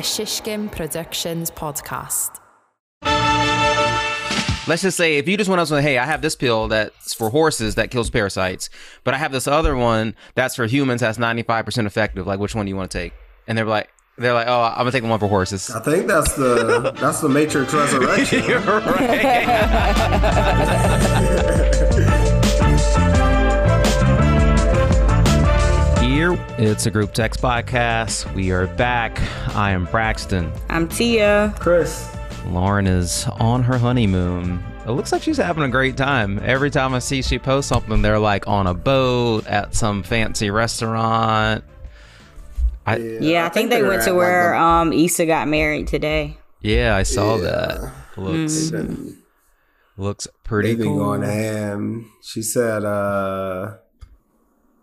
a Shishkin Productions podcast. Let's just say if you just want up and say, hey, I have this pill that's for horses that kills parasites, but I have this other one that's for humans that's 95% effective. Like, which one do you want to take? And they're like, they're like, oh, I'm gonna take the one for horses. I think that's the that's the Matrix Resurrection. You're right. Here, it's a group text podcast. We are back. I am Braxton. I'm Tia. Chris. Lauren is on her honeymoon. It looks like she's having a great time. Every time I see she posts something, they're like on a boat at some fancy restaurant. I, Yeah, I, think, they they're went at, to like, where a- um Issa got married today. yeah, I saw Yeah. that. Looks They've been, looks pretty they've been cool. going ham. She said, uh,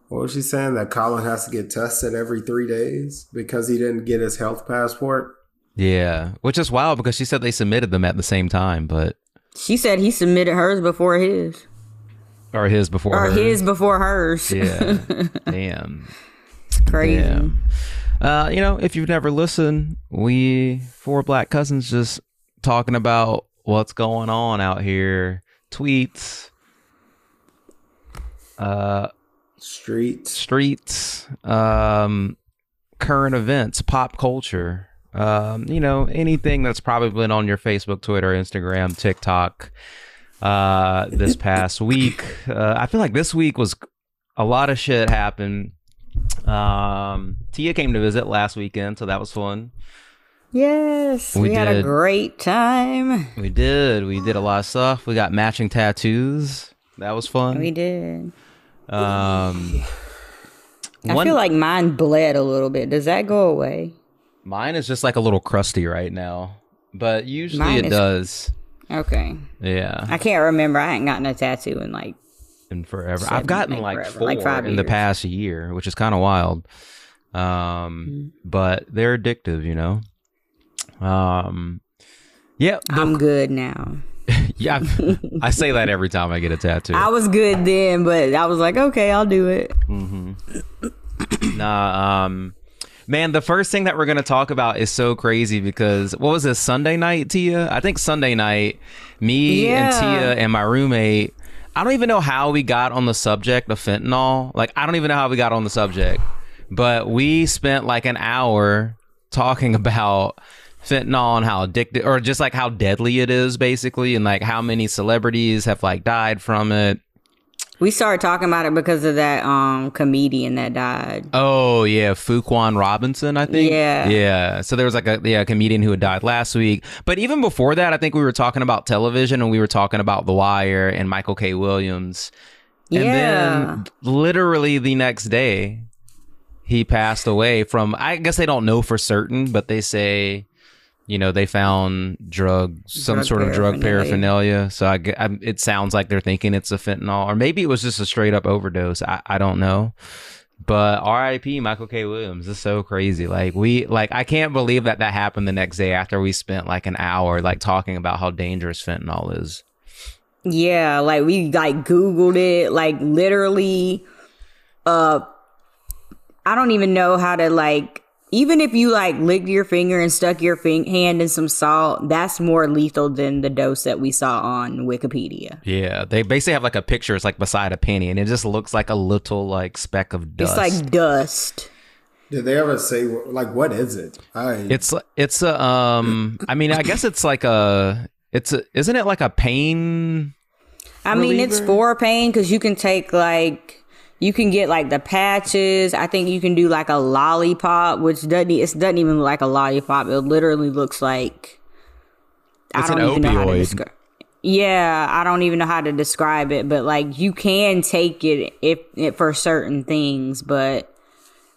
what was she saying? That Colin has to get tested every three days because he didn't get his health passport. Yeah, which is wild because she said they submitted them at the same time, but She said he submitted hers before his, or his before or her. his before hers. Yeah, damn. Crazy. Damn. Uh, you know, if you've never listened, we four black cousins just talking about what's going on out here, tweets, uh, Streets. streets, um, current events, pop culture. Um, you know, anything that's probably been on your Facebook, Twitter, Instagram, TikTok. Uh, this past week, uh, I feel like this week was a lot of shit happened. Um, Tia came to visit last weekend, so that was fun. Yes, We we, had a great time. We did. We did a lot of stuff. We got matching tattoos. That was fun. We did. Um, I one- feel like mine bled a little bit. Does that go away? mine is just like a little crusty right now, but usually Mine it is- does. Okay. Yeah, I can't remember. I hadn't gotten a tattoo in like and forever. Seven, I've gotten like, forever, four like five in the past year, which is kind of wild. Um, Mm-hmm. but they're addictive, you know. Um, yeah, the- I'm good now. Yeah. I say that every time I get a tattoo. I was good then, but I was like, okay, I'll do it. Nah, um, man, the first thing that we're gonna talk about is so crazy because what was this Sunday night, Tia? I think Sunday night, me and Tia and my roommate. I don't even know how we got on the subject of fentanyl. Like, I don't even know how we got on the subject, but we spent like an hour talking about fentanyl and how addicted, or just like how deadly it is, basically, and like how many celebrities have like died from it. We started talking about it because of that um comedian that died. Oh yeah, Fuquan Robinson, I think. Yeah. yeah. So there was like a yeah a comedian who had died last week, but even before that, I think we were talking about television and we were talking about The Wire and Michael K. Williams. And yeah. then literally the next day, he passed away from. I guess they don't know for certain, but they say, you know, they found drugs, some Drug sort of drug paraphernalia. So I, I, it sounds like they're thinking it's a fentanyl, or maybe it was just a straight up overdose. I, I don't know. But R.I.P. Michael K. Williams. This is so crazy. Like we, like I can't believe that that happened the next day after we spent like an hour like talking about how dangerous fentanyl is. Yeah, like we like Googled it, like literally uh I don't even know how to like even if you like licked your finger and stuck your fin- hand in some salt, that's more lethal than the dose that we saw on Wikipedia. Yeah, they basically have like a picture. It's like beside a penny, and it just looks like a little like speck of dust. It's like dust. Did they ever say like what is it? I it's it's a um. I mean, I guess it's like a. It's a. Isn't it like a pain? I mean, it's reliever? for pain because you can take like you can get like the patches. I think you can do like a lollipop, which doesn't it doesn't even look like a lollipop. It literally looks like It's I an don't even know how to opioid. describe. Yeah, I don't even know how to describe it, but like you can take it if, if for certain things, but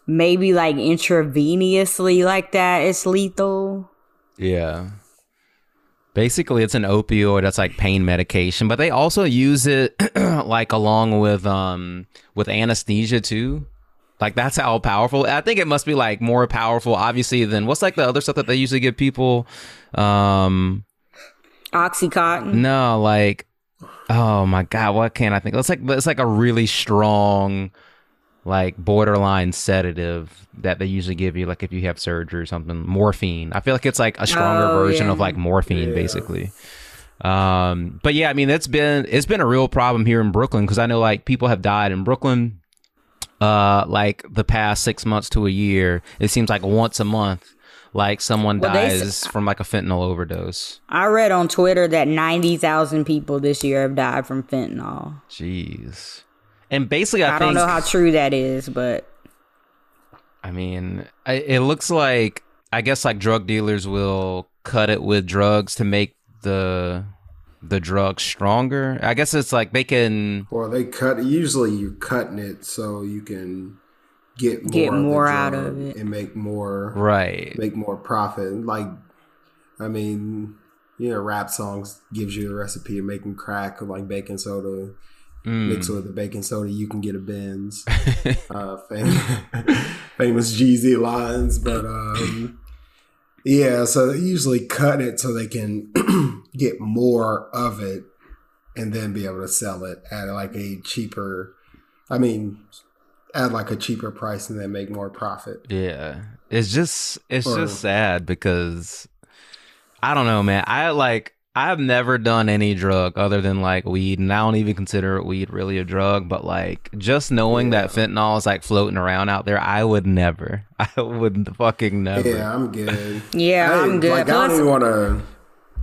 maybe like intravenously like that, it's lethal. Yeah. Basically, it's an opioid that's like pain medication, but they also use it like along with um with anesthesia too. Like that's how powerful. I think it must be like more powerful, obviously, than what's like the other stuff that they usually give people. Um, Oxycontin. no, like oh my god, what can I think? It's like it's like a really strong like borderline sedative that they usually give you, like if you have surgery or something. Morphine. I feel like it's like a stronger Oh, version of like morphine, Yeah. basically. Um, but yeah, I mean, it's been it's been a real problem here in Brooklyn because I know like people have died in Brooklyn. Uh, like the past six months to a year, it seems like once a month, like someone Well, dies from like a fentanyl overdose. I read on Twitter that 90,000 people this year have died from fentanyl. Jeez. And basically, I, I, think don't know how true that is, but I mean, I, it looks like I guess like drug dealers will cut it with drugs to make the the drug stronger. I guess it's like they can. Well, they cut. Usually, you're cutting it so you can get more, Get of more out of it. and make more Right. make more profit. Like, I mean, you know, rap songs gives you a recipe of making crack, like baking soda. Mix Mm. it with the baking soda, you can get a Benz. uh, famous, famous Jeezy lines, but um, yeah. So they usually cut it so they can get more of it, and then be able to sell it at like a cheaper. I mean, at like a cheaper price, and then make more profit. Yeah. It's just it's Or- just sad because I don't know, man. I like I've never done any drug other than like weed, and I don't even consider weed really a drug. But like, just knowing that fentanyl is like floating around out there, I would never. I would fucking never. Yeah, I'm good. yeah, I- I'm good. Like, I don't want to.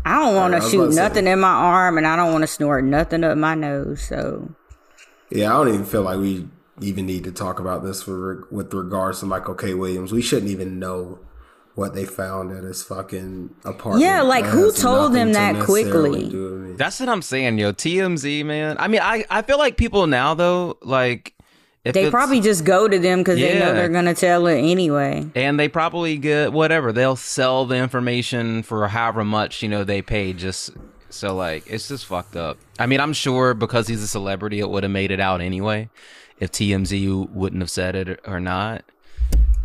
I don't want to was shoot about to say- nothing in my arm, and I don't want to snort nothing up my nose. So Yeah, I don't even feel like we even need to talk about this for with regards to Michael K. Williams. We shouldn't even know what they found at his fucking apartment. Yeah, like, That who told them that necessarily quickly? do with me. That's what I'm saying, yo. TMZ, man. I mean, I I feel like people now though, like if they probably just go to them because they know they're gonna tell it anyway. and they probably get whatever they'll sell the information for however much you know they pay just so like it's just fucked up i mean i'm sure because he's a celebrity it would have made it out anyway if tmz wouldn't have said it or not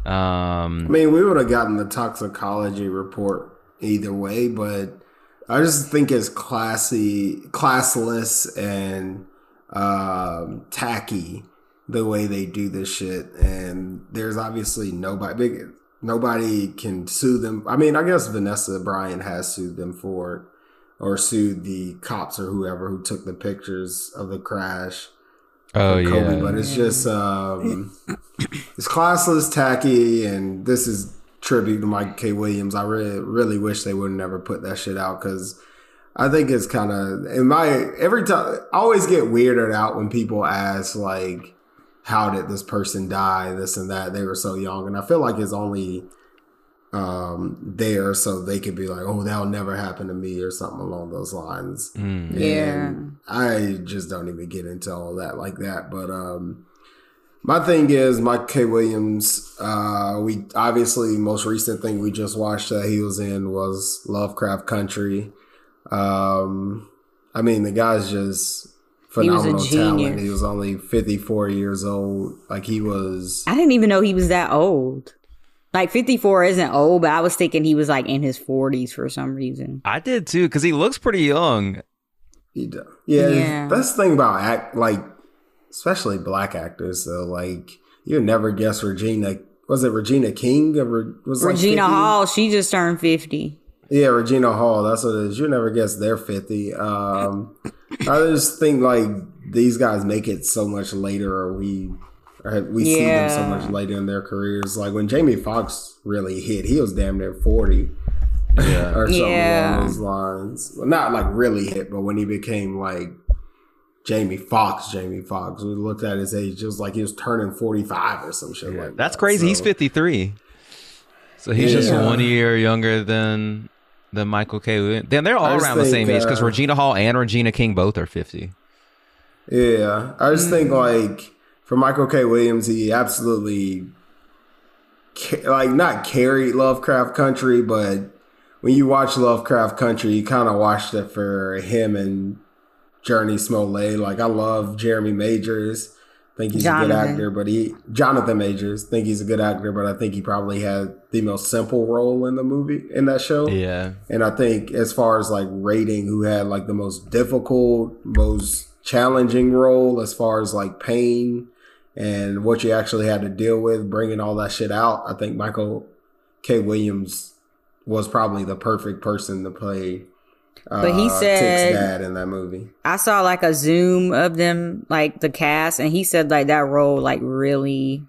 um I mean, we would have gotten the toxicology report either way, but I just think it's classy, classless, and um, tacky the way they do this shit. And there's obviously nobody, big, nobody can sue them. I mean, I guess Vanessa Bryant has sued them for it, or sued the cops or whoever who took the pictures of the crash. Oh Kobe, yeah but it's just um, it's classless, tacky, and this is tribute to Mike K. Williams. I really, really wish they would never put that shit out because I think it's kind of in my every time. I always get weirded out when people ask like, "How did this person die?" This and that. They were so young, and I feel like it's only um there so they could be like oh that'll never happen to me or something along those lines Mm. Yeah. and I just don't even get into all that like that. But um my thing is Mike K. Williams, uh we obviously most recent thing we just watched that he was in was Lovecraft Country. Um I mean the guy's just He was a phenomenal talent. genius. He was only 54 years old. Like he was I didn't even know he was that old. Like 54 isn't old, but I was thinking he was like in his 40s for some reason. i did too because he looks pretty young He do- Yeah, Yeah. that's the thing about act like, especially black actors. though. like you never guess Regina. Was it Regina King? Or was like Regina 50? Hall, she just turned 50. Yeah, Regina Hall. That's what it is. You never guess they're fifty. Um, I just think like these guys make it so much later, or we. Or we see them so much later in their careers. Like when Jamie Foxx really hit, he was damn near forty yeah or something Yeah. along those lines. Well, not like really hit, but when he became like Jamie Foxx, Jamie Foxx, we looked at his age, it was like he was turning 45 or some shit like that's that. crazy he's 53 so he's just one year younger than than michael k then they're all I just around the same age because uh, regina hall and regina king both are 50 Yeah. I just think like for Michael K. Williams, he absolutely like not carried Lovecraft Country, but when you watch Lovecraft Country, you kind of watched it for him and Jurnee Smollett. Like I love Jeremy Majors. Think he's a good actor, but he Jonathan Majors. Think he's a good actor, but I think he probably had the most simple role in the movie in that show. yeah And I think as far as like rating who had like the most difficult, most challenging role as far as like pain and what you actually had to deal with bringing all that shit out. I think Michael K. Williams was probably the perfect person to play. Uh, But he Tick's said- dad in that movie. I saw like a zoom of them, like the cast, and he said like that role like really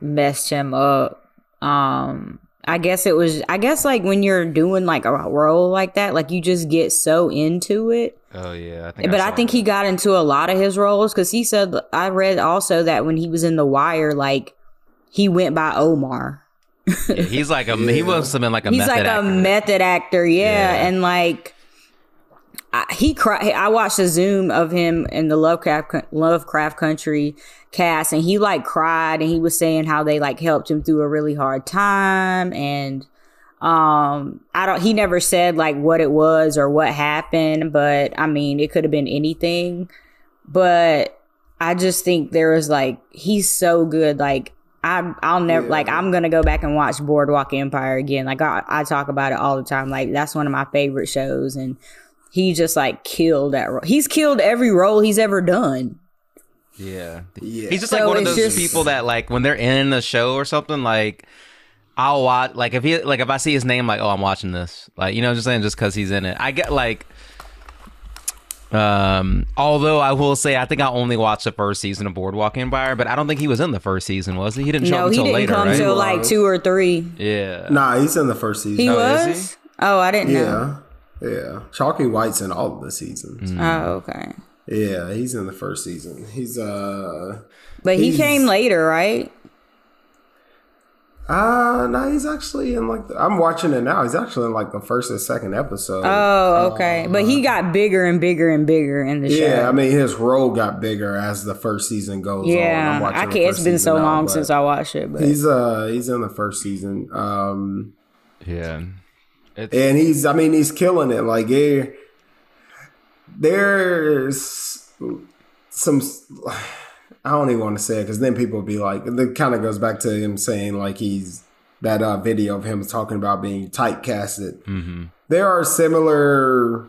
messed him up. Um, I guess it was. I guess like when you're doing like a role like that, like you just get so into it. Oh yeah, I think. but I saw think that. he got into a lot of his roles because he said I read also that when he was in The Wire, like he went by Omar. Yeah, he's like a he must have been like a He's method like actor. a method actor, yeah, Yeah. and like I, he cried. I watched a Zoom of him in the Lovecraft Lovecraft Country cast, and he like cried, and he was saying how they like helped him through a really hard time, and um, I don't. He never said like what it was or what happened, but I mean, it could have been anything. But I just think there was like he's so good, like. I, I'll never Yeah. like I'm gonna go back and watch Boardwalk Empire again. Like I, I talk about it all the time. Like that's one of my favorite shows, and he just like killed that role. He's killed every role he's ever done. Yeah. Yeah. He's just So like one of those just- people that like when they're in a show or something like I'll watch like if he like if I see his name like oh I'm watching this like you know what I'm just saying just because he's in it I get like um although I will say I think I only watched the first season of Boardwalk Empire but I don't think he was in the first season was he he didn't show No, up he until didn't later come right till like two or three. yeah Nah, he's in the first season. He Oh, is was. Oh, I didn't know. Yeah. Yeah. Chalky White's in all of the seasons. Oh, okay. Yeah, he's in the first season. He's uh But he came later, right? uh no, he's actually in like the, I'm watching it now. He's actually in like the first and second episode. Oh, okay. but he got bigger and bigger and bigger in the yeah, show. Yeah, I mean his role got bigger as the first season goes on. I'm yeah, watching I can't. It's first been so season now, long since I watched it. But He's uh he's in the first season. Um yeah it's and he's I mean he's killing it. Like there's some I don't even want to say it because then people will be like it kind of goes back to him saying like he's that uh, video of him talking about being typecasted. mm-hmm. There are similar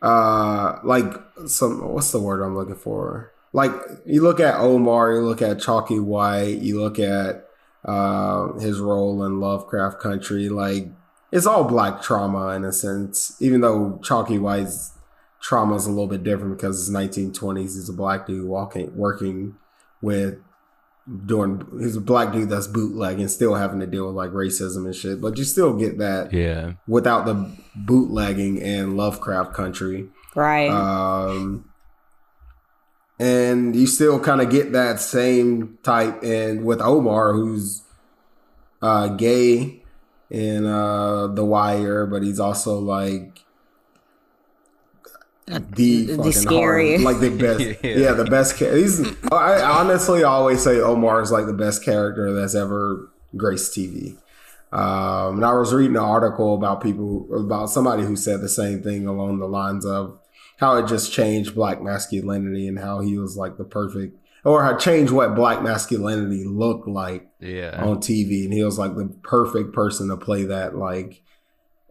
uh like some what's the word I'm looking for? Like you look at Omar, you look at Chalky White, you look at uh his role in Lovecraft Country, like it's all black trauma in a sense, even though Chalky White's trauma is a little bit different because it's 1920s. He's a black dude walking, working with doing. He's a black dude that's bootlegging, still having to deal with like racism and shit. But you still get that yeah without the bootlegging and Lovecraft Country. right. Um, and you still kind of get that same type, and with Omar, who's uh, gay in uh, The Wire, but he's also like the, the fucking scary. horror- like the best, Yeah. yeah. the best. Ca- he's I honestly always say Omar is like the best character that's ever graced TV. Um, and I was reading an article about people about somebody who said the same thing along the lines of how it just changed black masculinity and how he was like the perfect or how changed what black masculinity looked like yeah on TV, and he was like the perfect person to play that. Like,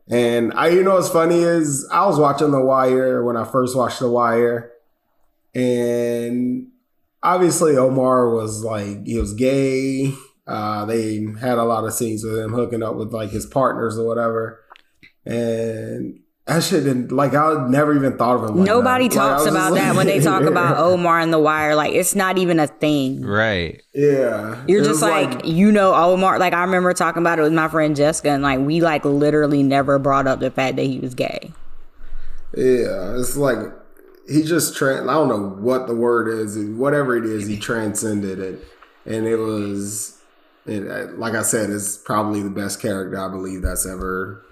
and I, you know, what's funny is I was watching The Wire when I first watched The Wire, and obviously Omar was like he was gay. Uh, they had a lot of scenes with him hooking up with like his partners or whatever, and that shit didn't like I never even thought of him. Like Nobody that. Talks was about just that like- when they talk about Omar and The Wire. Like it's not even a thing. right yeah, You're It just was like, you know Omar. Like I remember talking about it with my friend Jessica, and like we like literally never brought up the fact that he was gay. Yeah, it's like he just tran I don't know what the word is, whatever it is, he transcended it, and it was, it, like I said, it's probably the best character I believe that's ever.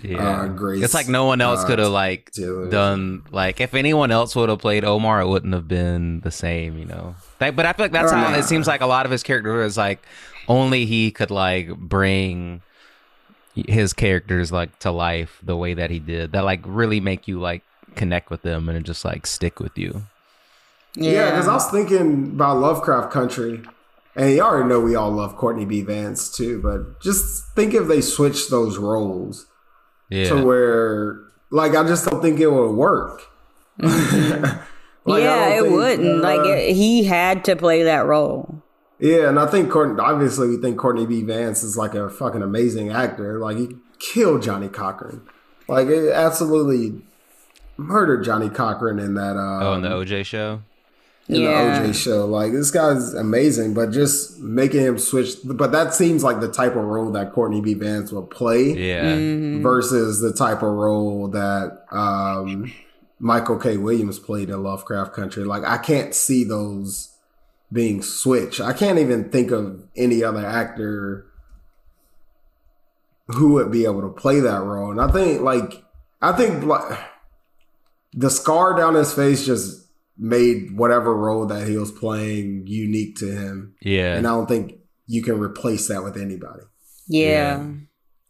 Yeah, uh, Grace, it's like no one else uh, could have like television. done like if anyone else would have played Omar, it wouldn't have been the same, you know. That, but I feel like that's Right. how, it seems like a lot of his character is like only he could like bring his characters like to life the way that he did. That like really make you like connect with them and just like stick with you. Yeah, because I was thinking about Lovecraft Country, and you already know we all love Courtney B. Vance too, but just think if they switched those roles to where, like, I just don't think it would work. Like, yeah, it think, wouldn't. uh, like it, he had to play that role. Yeah, and I think Courtney, obviously we think Courtney B. Vance is like a fucking amazing actor. Like he killed Johnnie Cochran. Like it absolutely murdered Johnnie Cochran in that uh Oh, in the OJ show. In Yeah. the OJ show. Like this guy's amazing, but just making him switch but that seems like the type of role that Courtney B. Vance would play Yeah. Mm-hmm. versus the type of role that um Michael K. Williams played in Lovecraft Country. Like I can't see those being switched. I can't even think of any other actor who would be able to play that role. And I think like I think like the scar down his face just made whatever role that he was playing unique to him. Yeah. And I don't think you can replace that with anybody. Yeah.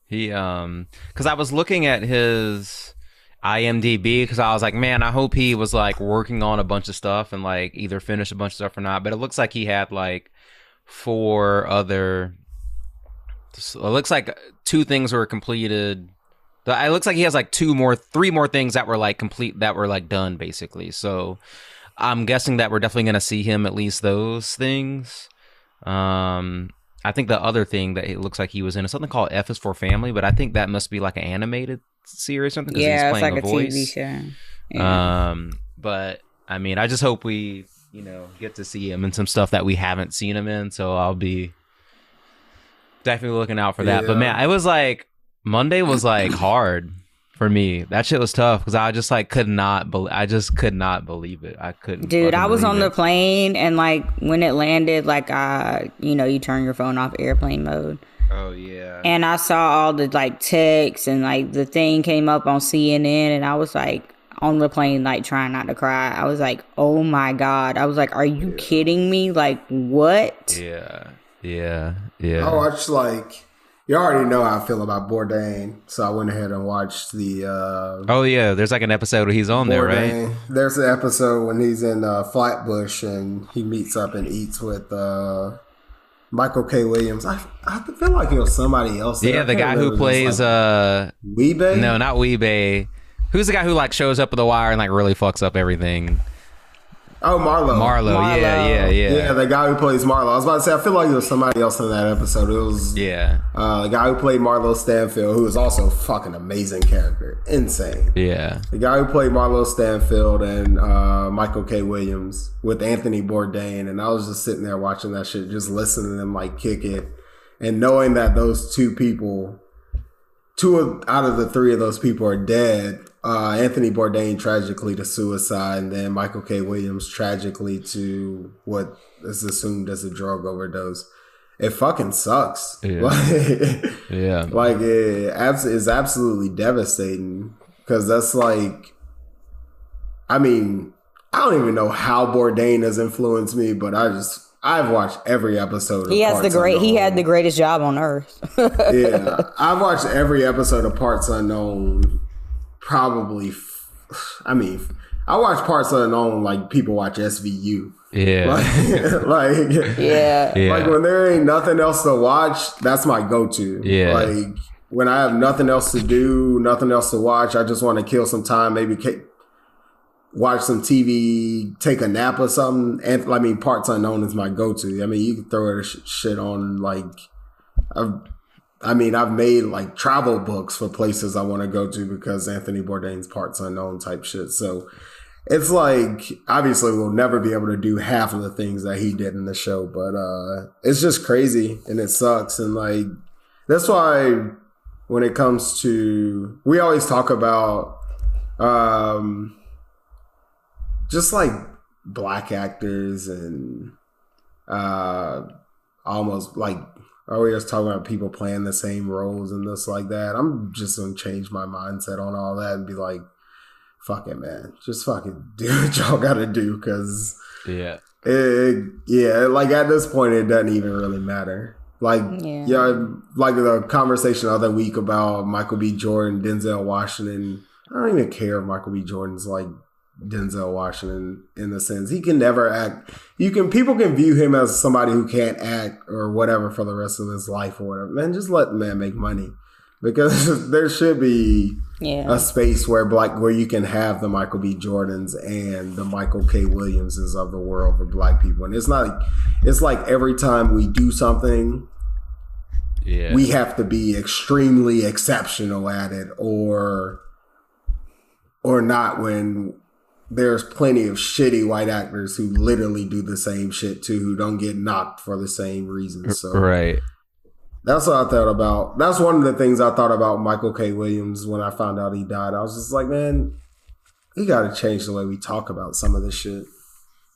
He um cuz I was looking at his IMDb cuz I was like, man, I hope he was like working on a bunch of stuff and like either finished a bunch of stuff or not, but it looks like he had like four other it looks like two things were completed. The- It looks like he has like two more three more things that were like complete that were like done basically. So I'm guessing that we're definitely going to see him at least those things. Um, I think the other thing that it looks like he was in is something called F is for Family, but I think that must be like an animated series or something. 'cause Yeah, he's it's playing like a, voice. TV show. Yeah. Um, but I mean, I just hope we, you know, get to see him in some stuff that we haven't seen him in. So I'll be definitely looking out for that. But man, it was like Monday was like hard for me. That shit was tough because I just like could not believe. I just could not believe it. I couldn't. Dude, I was believe on the plane and like when it landed, like I, you know, you turn your phone off airplane mode. Oh yeah. And I saw all the like texts and like the thing came up on CNN and I was like on the plane like trying not to cry. I was like, "Oh my god." I was like, "Are you kidding me? Like what?" Yeah. Yeah. Yeah. I watched like you already know how I feel about Bourdain, so I went ahead and watched the uh Oh yeah, there's like an episode where he's on there, right? There's an episode when he's in uh, Flatbush and he meets up and eats with uh Michael K. Williams. I, I feel like he was somebody else. Yeah, the guy who remember. It was plays like uh Wee-Bey? no, not Wee-Bey. Who's the guy who like shows up with the wire and like really fucks up everything? Oh, Marlo. Marlo, yeah, yeah, yeah. Yeah, the guy who plays Marlo. I was about to say, I feel like there was somebody else in that episode. It was Yeah. uh, the guy who played Marlo Stanfield, who was also a fucking amazing character. Insane. Yeah. The guy who played Marlo Stanfield and uh, Michael K. Williams with Anthony Bourdain, and I was just sitting there watching that shit, just listening to them like kick it, and knowing that those two people, two of, out of the three of those people are dead. Uh, Anthony Bourdain tragically to suicide, and then Michael K. Williams tragically to what is assumed as a drug overdose. It fucking sucks. Yeah. Like, Yeah. like it abs- is absolutely devastating because that's like i mean i don't even know how bourdain has influenced me but i just i've watched every episode of He has the Parts great he had the greatest job on earth. yeah i've watched every episode of parts unknown probably f- i mean i watch parts unknown like people watch svu Yeah. like, like yeah. Yeah. like when there ain't nothing else to watch, that's my go-to. Yeah. Like when I have nothing else to do, nothing else to watch, I just want to kill some time. Maybe ca- watch some TV, take a nap or something. And I mean, parts unknown is my go-to. I mean, you can throw that sh- shit on like. I've, I mean, I've made like travel books for places I want to go to because Anthony Bourdain's parts unknown type shit. So it's like obviously we'll never be able to do half of the things that he did in the show, but uh it's just crazy and it sucks and like that's why when it comes to we always talk about um just like black actors and uh almost like I just talking about people playing the same roles and this like that. I'm just gonna change my mindset on all that and be like, fuck it, man. Just fucking do what y'all gotta do because yeah. it, yeah, like at this point, it doesn't even really matter. Like, Yeah. yeah, like the conversation the other week about Michael B. Jordan, Denzel Washington. I don't even care if Michael B. Jordan's like Denzel Washington in the sense he can never act. You can people can view him as somebody who can't act or whatever for the rest of his life or whatever. Man, just let the man make money. because there should be Yeah. a space where black where you can have the Michael B. Jordans and the Michael K. Williamses of the world for black people, and it's not like it's like every time we do something, Yeah. we have to be extremely exceptional at it, or or not when there's plenty of shitty white actors who literally do the same shit too, who don't get knocked for the same reasons. So right. that's what I thought about. That's one of the things I thought about Michael K. Williams when I found out he died. I was just like, man, he got to change the way we talk about some of this shit.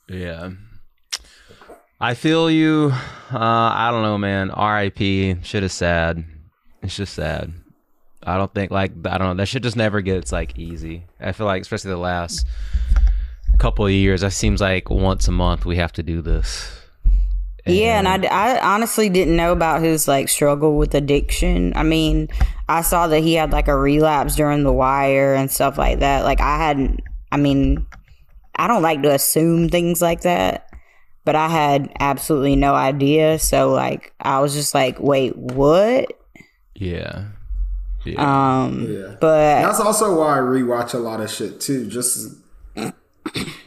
Yeah. I feel you. Uh, I don't know, man. R.I.P. Shit is sad. It's just sad. I don't think like I don't know. That shit just never gets like easy. I feel like especially the last couple of years, it seems like once a month we have to do this. Yeah, and I, I honestly didn't know about his like struggle with addiction. I mean, I saw that he had like a relapse during The Wire and stuff like that. Like I hadn't. I mean, I don't like to assume things like that, but I had absolutely no idea. So like, I was just like, wait, what? Yeah. Yeah. Um, Yeah. but That's also why I rewatch a lot of shit too, just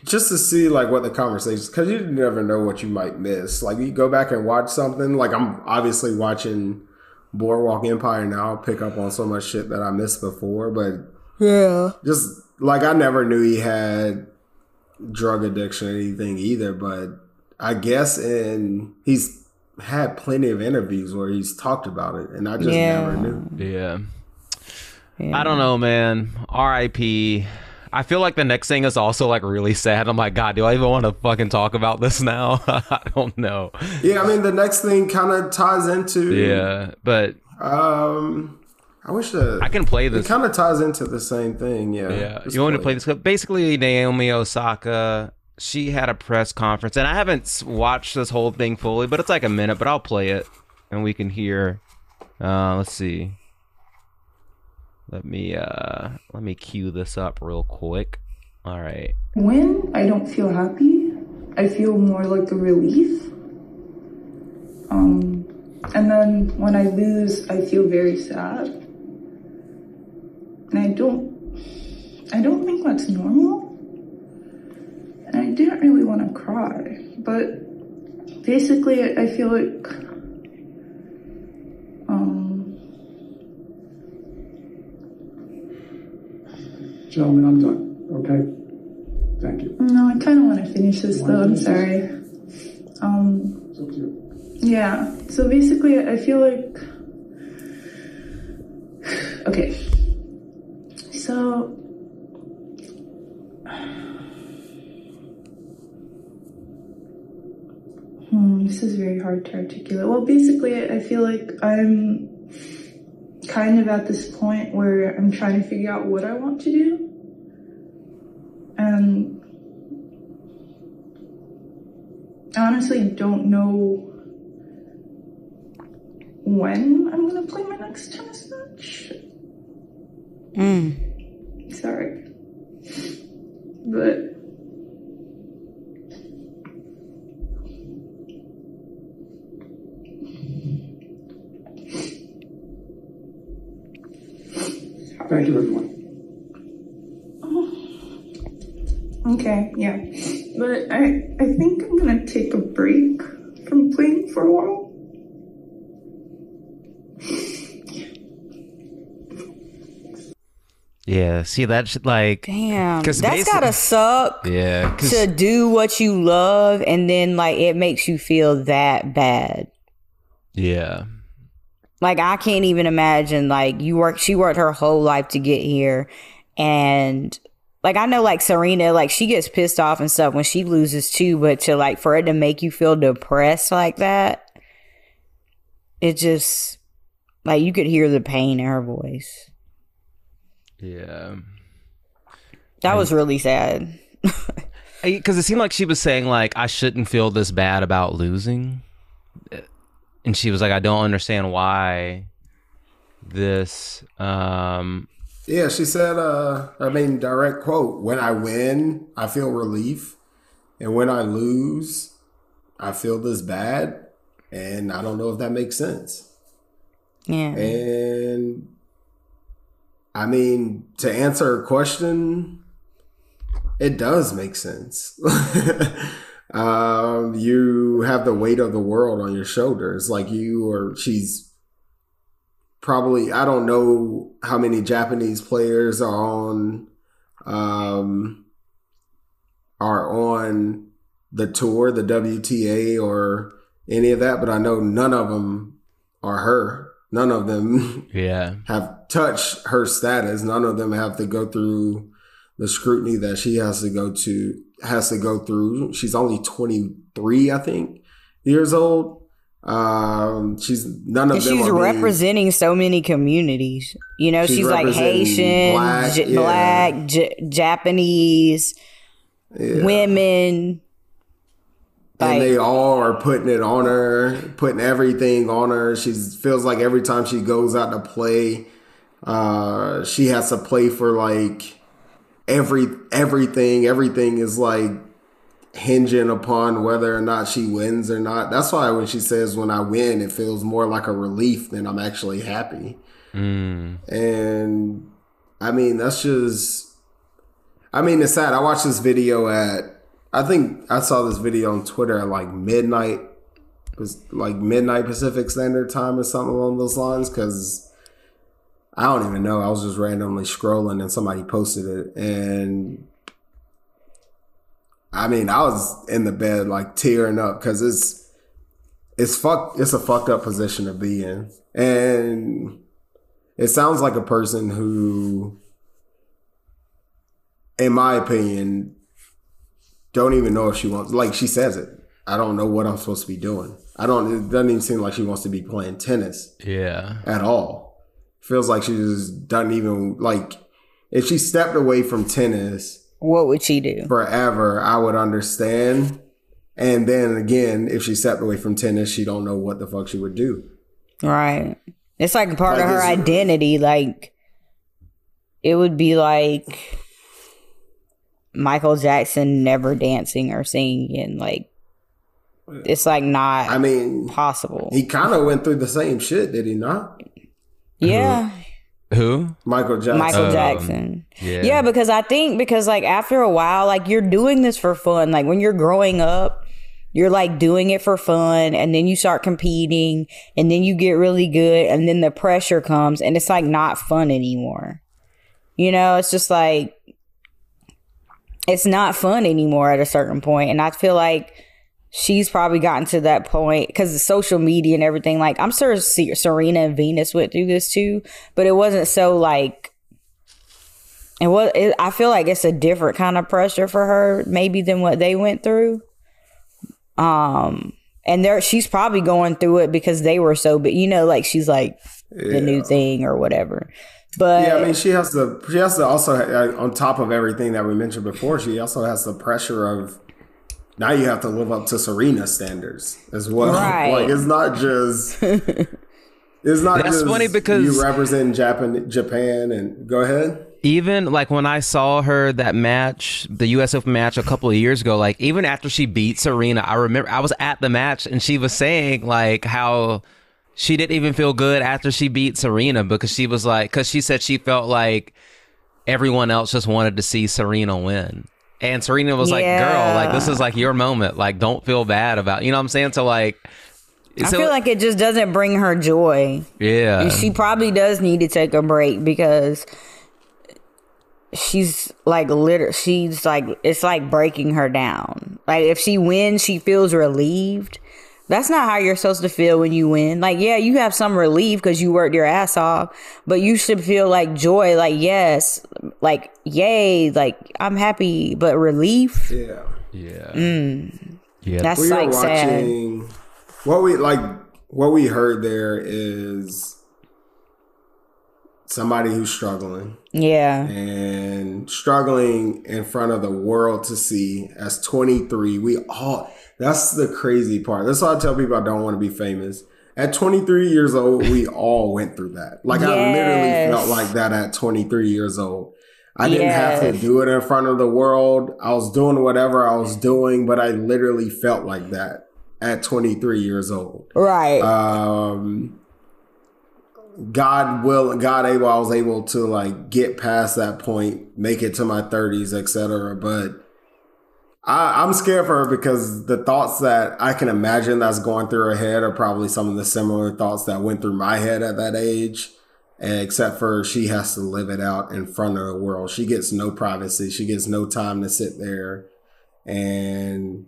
just to see like what the conversations because you never know what you might miss. Like you go back and watch something. Like I'm obviously watching Boardwalk Empire now, pick up on so much shit that I missed before, but yeah, just like I never knew he had drug addiction or anything either, but I guess in he's had plenty of interviews where he's talked about it, and I just Yeah. never knew. yeah. Yeah. I don't know, man. R.I.P. I feel like the next thing is also like really sad. I'm like, God, do I even want to fucking talk about this now? I don't know. Yeah, I mean the next thing kind of ties into Yeah, but Um, I wish the I can play this. it kind of ties into the same thing. Yeah, Yeah, you want me to play this? Basically, Naomi Osaka. She had a press conference, and I haven't watched this whole thing fully, but it's like a minute. But I'll play it, and we can hear. Uh, let's see. Let me uh, let me cue this up real quick. All right. When I don't feel happy, I feel more like a relief. Um, and then when I lose, I feel very sad. And I don't, I don't think that's normal. And I didn't really want to cry, but basically, I I feel like, um, Gentlemen, I'm done. Okay? Thank you. no, I kind of want to finish this though. I'm sorry. Um, It's up to you. Yeah. So basically, I feel like. Okay. So. Hmm, this is very hard to articulate. Well, basically, I feel like I'm kind of at this point where I'm trying to figure out what I want to do. And I honestly don't know when I'm gonna play my next tennis match. Mm. Sorry. But Thank you, everyone. Okay, yeah. But I I think I'm gonna take a break from playing for a while. Yeah. See that's shit like. Damn, 'Cause that's gotta suck Yeah. 'cause- to do what you love, and then like it makes you feel that bad. yeah. Like I can't even imagine. Like you work, she worked her whole life to get here, and like I know, like Serena, like she gets pissed off and stuff when she loses too. But to like for it to make you feel depressed like that, it just like you could hear the pain in her voice. Yeah. That was really sad. because it seemed like she was saying like I shouldn't feel this bad about losing, and she was like I don't understand why this. Um, Yeah, she said, uh, I mean, direct quote, when I win, I feel relief. And when I lose, I feel this bad. And I don't know if that makes sense. Yeah, And I mean, to answer her question, it does make sense. um, you have the weight of the world on your shoulders. Like you or she's probably I don't know how many Japanese players are on um are on the tour, the WTA or any of that, but I know none of them are her. None of them Yeah. have touched her status. None of them have to go through the scrutiny that she has to go to has to go through. She's only 23, I think, years old. Um, she's none of them she's are being- representing so many communities. You know, She's she's, like Haitian, black, J- yeah. black, J- Japanese, Yeah. women. and they all are putting it on her, putting everything on her. She feels like every time she goes out to play, uh, she has to play for like every everything. Everything is like hinging upon whether or not she wins or not. That's why when she says when I win, it feels more like a relief than I'm actually happy. Mm. And I mean, that's just. I mean, it's sad. I watched this video at. I think I saw this video on Twitter at like midnight, was like midnight Pacific Standard Time or something along those lines. Because I don't even know. I was just randomly scrolling and somebody posted it, and I mean, I was in the bed like tearing up because it's it's fuck. It's a fucked up position to be in, and it sounds like a person who, in my opinion, don't even know if she wants. Like she says it. I don't know what I'm supposed to be doing. I don't. It doesn't even seem like she wants to be playing tennis Yeah. at all. Feels like she just doesn't even like. If she stepped away from tennis what would she do? forever, I would understand. And then again, if she stepped away from tennis, she don't know what the fuck she would do. Right. It's like a part of her identity. Like, it would be like Michael Jackson never dancing or singing. Like, it's like not I mean, possible. he kind of went through the same shit, did he not? yeah. Who? Michael Jackson. Michael Um, Jackson. yeah. Yeah, because I think because like after a while, like you're doing this for fun. Like when you're growing up, you're like doing it for fun and then you start competing and then you get really good and then the pressure comes and it's like not fun anymore. You know, it's just like it's not fun anymore at a certain point and I feel like she's probably gotten to that point because of social media and everything. Like, I'm sure Serena and Venus went through this too, but it wasn't so like. It was. It, I feel like it's a different kind of pressure for her, maybe than what they went through. Um, and there, she's probably going through it because they were so. But you know, like she's like the new thing or whatever. But Yeah, I mean, she has to. She has to also, uh, on top of everything that we mentioned before, she also has the pressure of now you have to live up to Serena standards as well. Right. Like it's not just. It's not That's just funny because- you represent Japan, Japan, and go ahead. even like when I saw her that match, the US Open match a couple of years ago, like even after she beat Serena, I remember I was at the match and she was saying like how she didn't even feel good after she beat Serena because she was like, because she said she felt like everyone else just wanted to see Serena win. And Serena was like, girl, like this is like your moment. Like, don't feel bad about, you know what I'm saying? So, like, I so- feel like it just doesn't bring her joy. yeah. And she probably does need to take a break because she's like literally she's like it's like breaking her down. Like if she wins, she feels relieved. That's not how you're supposed to feel when you win. Like yeah, you have some relief because you worked your ass off, but you should feel like joy. Like yes, like yay, like I'm happy, but relief. Yeah. yeah. Mm. Yeah. That's we like are sad. watching what we like what we heard there is somebody who's struggling. Yeah, and struggling in front of the world to see as 23 we all that's the crazy part. That's why i tell people i don't want to be famous. At 23 years old we all went through that. Like i literally felt like that at 23 years old. I didn't have to do it in front of the world. I was doing whatever I was doing, but I literally felt like that at 23 years old. right. Um, God will, God able, I was able to like get past that point, make it to my 30s, etc. But I, I'm scared for her because the thoughts that I can imagine that's going through her head are probably some of the similar thoughts that went through my head at that age. Except for she has to live it out in front of the world. She gets no privacy. She gets no time to sit there and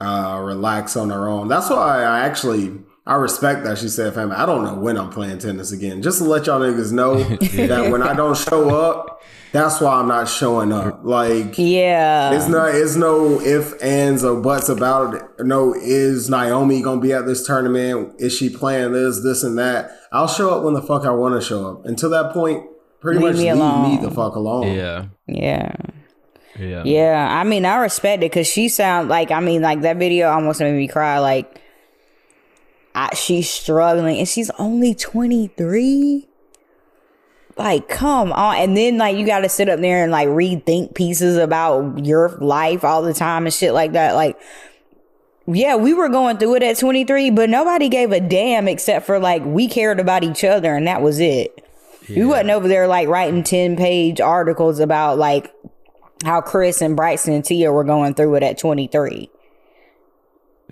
uh, relax on her own. That's why I actually I respect that she said, "Fam, I don't know when I'm playing tennis again. Just to let y'all niggas know that when I don't show up, that's why I'm not showing up. Like, Yeah. it's not, it's no if, ands, or buts about it. No, is Naomi gonna be at this tournament? Is she playing this, this, and that? I'll show up when the fuck I want to show up. Until that point, pretty Leave much me leave me the fuck alone. Yeah. yeah. Yeah. Yeah, I mean, I respect it because she sound like I mean, like that video almost made me cry. Like, I, she's struggling, and she's only twenty three. Like, come on! And then like you got to sit up there and like rethink pieces about your life all the time and shit like that. Like, yeah, we were going through it at twenty three, but nobody gave a damn except for like we cared about each other, and that was it. We wasn't over there like writing ten page articles about like how Chris and Bryson and Tia were going through it at 23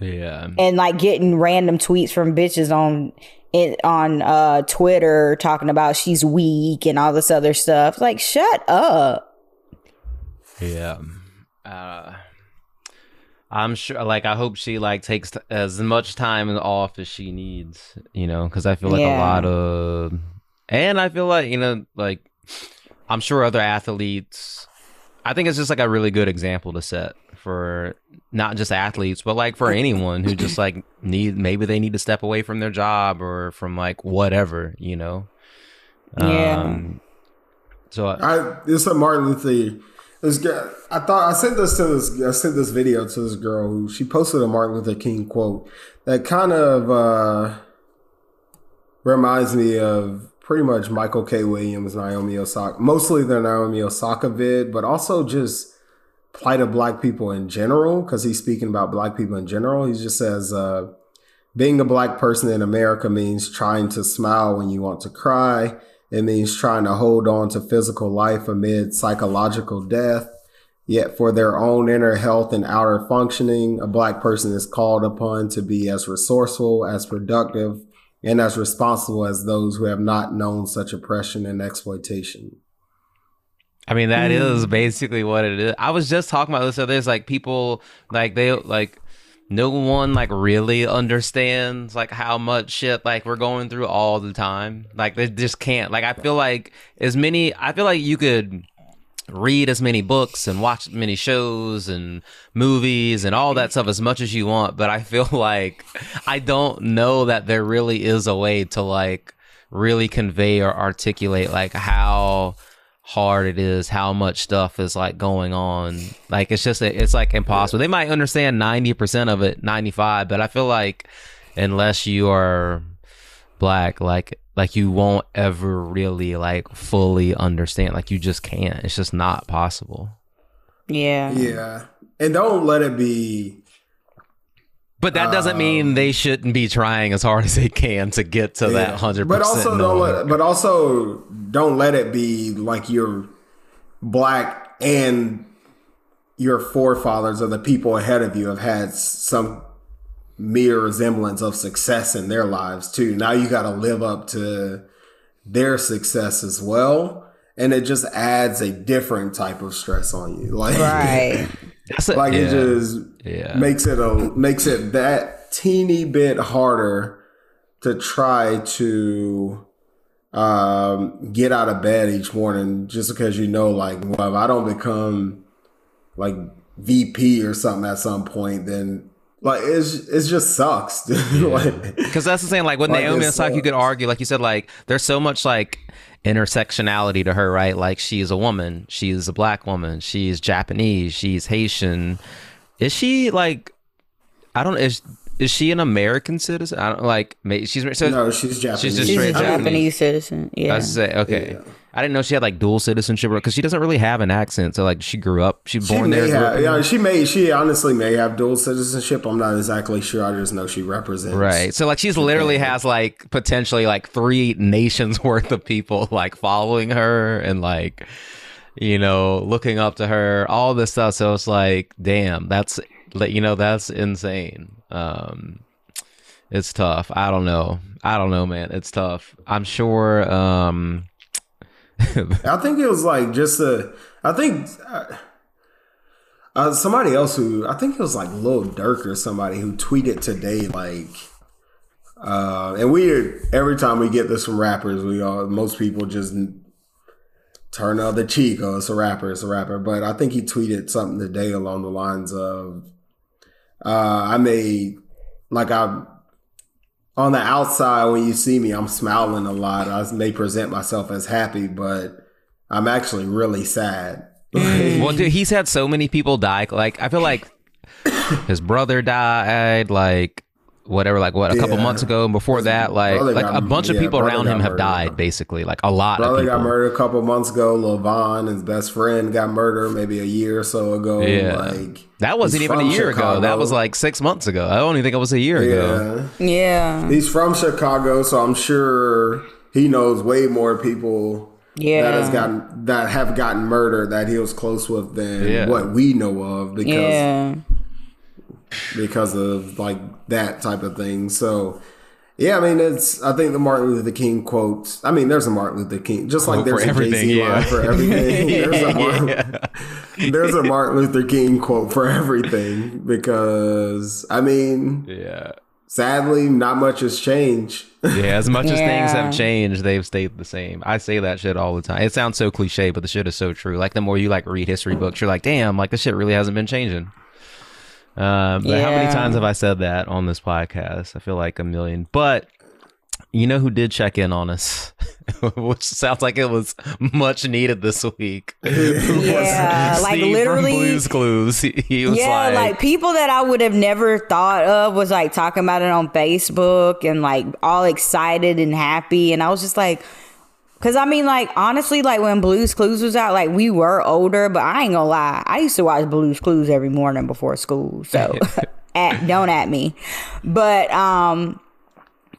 Yeah. and like getting random tweets from bitches on it on uh Twitter talking about she's weak and all this other stuff. Like shut up. Yeah. Uh, I'm sure. Like, I hope she like takes t- as much time off as she needs. You know, because I feel like a lot of, and I feel like you know, like I'm sure other athletes. I think it's just like a really good example to set for not just athletes, but like for anyone who just like need maybe they need to step away from their job or from like whatever, you know. Yeah. Um, so I, I this is Martin Luther. This guy, I thought I sent this to this. I sent this video to this girl who she posted a Martin Luther King quote that kind of uh, reminds me of pretty much Michael K. Williams, Naomi Osaka, mostly the Naomi Osaka vid, but also just plight of black people in general because he's speaking about black people in general. He just says, uh, being a black person in America means trying to smile when you want to cry. It means trying to hold on to physical life amid psychological death. Yet, for their own inner health and outer functioning, a black person is called upon to be as resourceful, as productive, and as responsible as those who have not known such oppression and exploitation. I mean, that is mm. basically what it is. I was just talking about this. So there's like people like they like no one like really understands like how much shit like we're going through all the time. Like they just can't. Like I feel like as many. I feel like you could read as many books and watch many shows and movies and all that stuff as much as you want but i feel like i don't know that there really is a way to like really convey or articulate like how hard it is how much stuff is like going on. Like it's just it's like impossible. They might understand 90% of it 95 but i feel like unless you are black like like you won't ever really like fully understand. Like you just can't. It's just not possible. Yeah. Yeah. And don't let it be but that doesn't um, mean they shouldn't be trying as hard as they can to get to that 100% But also don't let but also don't let it be like you're black and your forefathers or the people ahead of you have had some mere resemblance of success in their lives too. Now you got to live up to their success as well, and it just adds a different type of stress on you. Like Right. That's a- like yeah. it just Yeah. makes it a makes it that teeny bit harder to try to um get out of bed each morning just because you know like well if I don't become like VP or something at some point then like it's it just sucks dude. like Because that's the thing. Like with Like, Naomi it Osaka, you could argue, like you said, like there's so much like intersectionality to her, right? Like she's a woman, she's a black woman, she's Japanese, she's Haitian. Is she like? I don't. Is is she an American citizen? I don't like. may- She's so. no she's Japanese just She's a straight Japanese. Japanese citizen. I Yeah. was say okay. I didn't know she had like dual citizenship because she doesn't really have an accent. So like she grew up, she She born there. have, yeah, she may, she honestly may have dual citizenship. I'm not exactly sure. I just know she represents. Right. So like she's literally has like potentially like three nations worth of people like following her and like you know looking up to her, all this stuff. So it's like, damn, that's like you know that's insane. Um it's tough. I don't know. I don't know, man. It's tough. I'm sure um I think it was like just a. I think uh, uh, somebody else who I think it was like Lil Durk or somebody who tweeted today like, uh, and we every time we get this from rappers, we all most people just turn out the other cheek. Oh, it's a rapper, it's a rapper. But I think he tweeted something today along the lines of, uh, "I made like I." on the outside when you see me i'm smiling a lot. I may present myself as happy but i'm actually really sad. Mm. Well dude he's had so many people die. Like i feel like his brother died like whatever like what a couple months ago and before that like brother like got- a bunch of people around him have murdered. died basically like a lot brother of people got murdered a couple months ago Lil Von, his best friend got murdered maybe a year or so ago Yeah. like that wasn't even a from year ago that was like six months ago i don't even think it was a year ago yeah Yeah. he's from chicago so i'm sure he knows way more people Yeah. that has gotten that have gotten murdered that he was close with than Yeah. what we know of because Yeah. Because of like that type of thing. So yeah, I mean it's I think the Martin Luther King quote. I mean there's a Martin Luther King just like there's for a everything, Jay-Z yeah. line for everything. there's, a Martin, there's a Martin Luther King quote for everything because I mean yeah sadly not much has changed. yeah as much as things have changed they've stayed the same i say that shit all the time it sounds so cliche but the shit is so true like the more you like read history books you're like damn like this shit really hasn't been changing um, but how many times have I said that on this podcast? I feel like a million. But you know who did check in on us, which sounds like it was much needed this week. Yeah. like literally. Blues Clues. He, he was yeah, like, like, people that I would have never thought of was like talking about it on Facebook and like all excited and happy. And I was just like, Cause I mean, like honestly, like when Blues Clues was out, like we were older, but I ain't gonna lie, I used to watch Blues Clues every morning before school. So, at, don't at me. But um,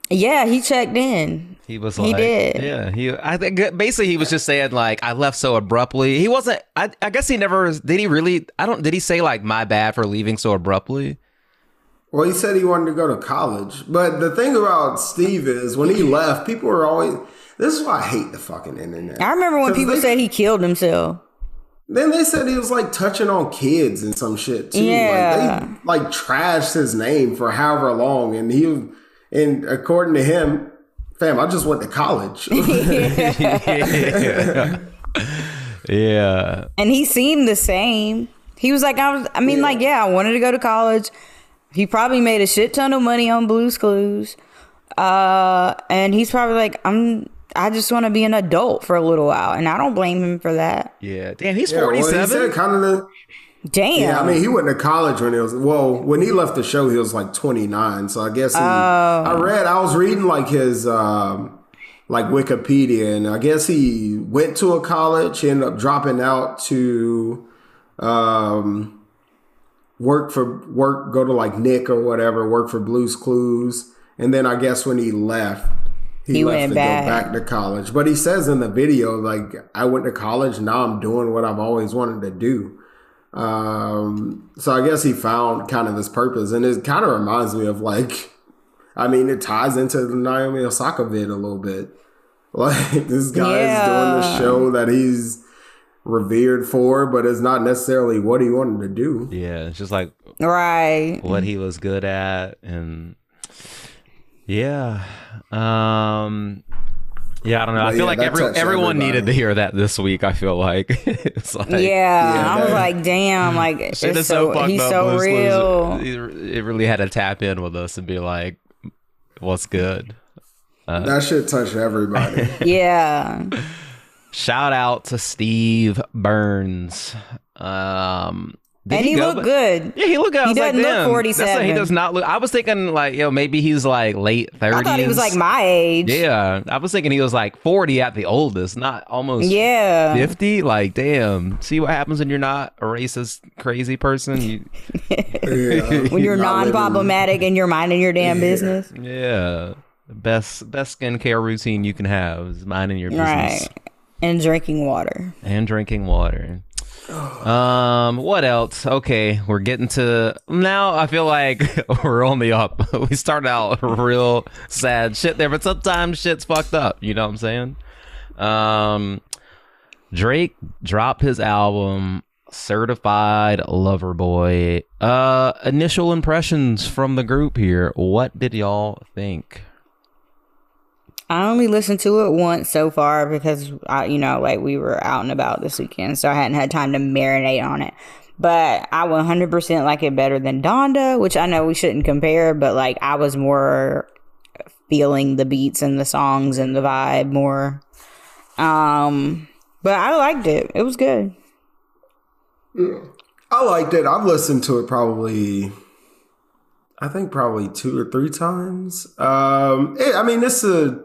yeah, he checked in. He was He like, did. yeah. He, I think basically he was just saying like, I left so abruptly. He wasn't. I, I guess he never did. He really? I don't. Did he say like my bad for leaving so abruptly? Well, he said he wanted to go to college. But the thing about Steve is when he left, people were always this is why I hate the fucking internet. I remember when people they- said he killed himself. Then they said he was like touching on kids and some shit too. Yeah. Like they like trashed his name for however long, and he was, and according to him, fam, I just went to college. Yeah. and he seemed the same. He was like, I was. I mean, like, yeah, I wanted to go to college. He probably made a shit ton of money on Blues Clues, uh, and he's probably like, I'm. I just want to be an adult for a little while, and I don't blame him for that. Yeah. Damn, he's Yeah, well, he 47. kind of. Damn. Yeah, I mean, he went to college when he was well. When he left the show, he was like twenty nine. So I guess he. I read. I was reading like his. Um, like Wikipedia, and I guess he went to a college, He ended up dropping out to um, work for work, go to like Nick or whatever, work for Blues Clues, and then I guess when he left, he, He left went to back. go back to college. But he says in the video, like, I went to college, now I'm doing what I've always wanted to do. Um, so I guess he found kind of his purpose, and it kind of reminds me of like, I mean, it ties into the Naomi Osaka vid a little bit. Like this guy is doing the show that he's revered for, but it's not necessarily what he wanted to do. Yeah. It's just like right. what he was good at and yeah. Um yeah i don't know. I feel yeah, like every, everyone everybody. needed to hear that this week i feel like. It's like Yeah, Yeah, I was like, damn, like it's so, so, he's up so real. Clues, it it really had to tap in with us and be like what's good? That should touch everybody. Yeah, shout out to steve burns. Um Did and he, go looked ba- good. Yeah, he looked good. He was like, doesn't look damn, That's like, 47. he does not look. I was thinking like, yo, maybe he's like late thirties. I thought he was like my age. Yeah, I was thinking he was like forty at the oldest, not almost Yeah. 50 like damn see what happens when you're not a racist crazy person you, Yeah. When you're Not living- non-problematic and you're minding your damn business. yeah best best skincare routine you can have is minding your business Right. And drinking water. and drinking water um what else? Okay we're getting to now i feel like we're on the up. We started out real sad shit there but sometimes shit's fucked up you know what i'm saying? Um drake dropped his album certified lover boy. Uh initial impressions from the group here. What did y'all think I only listened to it once so far because I, you know, like we were out and about this weekend, so I hadn't had time to marinate on it. But I 100% like it better than Donda, which I know we shouldn't compare, but like I was more feeling the beats and the songs and the vibe more. Um, but I liked it. It was good. I liked it. I've listened to it probably, I think probably two or three times. Um, it, I mean, it's a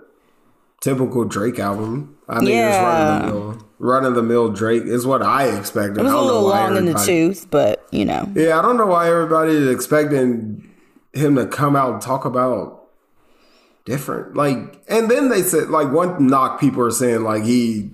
typical Drake album. I mean, Yeah. it's run of the mill. Run of the mill Drake is what I expected. It was a little long in the tooth, but you know. Yeah, I don't know why everybody is expecting him to come out and talk about different. Like, and then they said, like, one knock people are saying, like, he.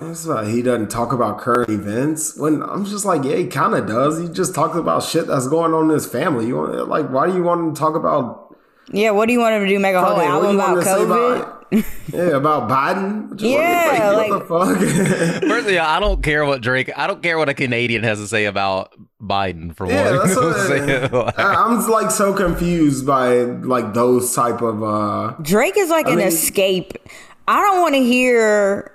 That's why he doesn't talk about current events. When I'm just like, yeah, he kind of does. He just talks about shit that's going on in his family. You want, like, why do you want him to talk about? Yeah, what do you want him to do? Make a whole fucking- album about him to say COVID? about- yeah, about Biden. What you want- Yeah, what the fuck? Firstly, I don't care what Drake. I don't care what a Canadian has to say about Biden. For Yeah, one, that's what, I'm saying? Like- I- I'm like so confused by like those type of uh Drake is like an mean- escape. I don't want to hear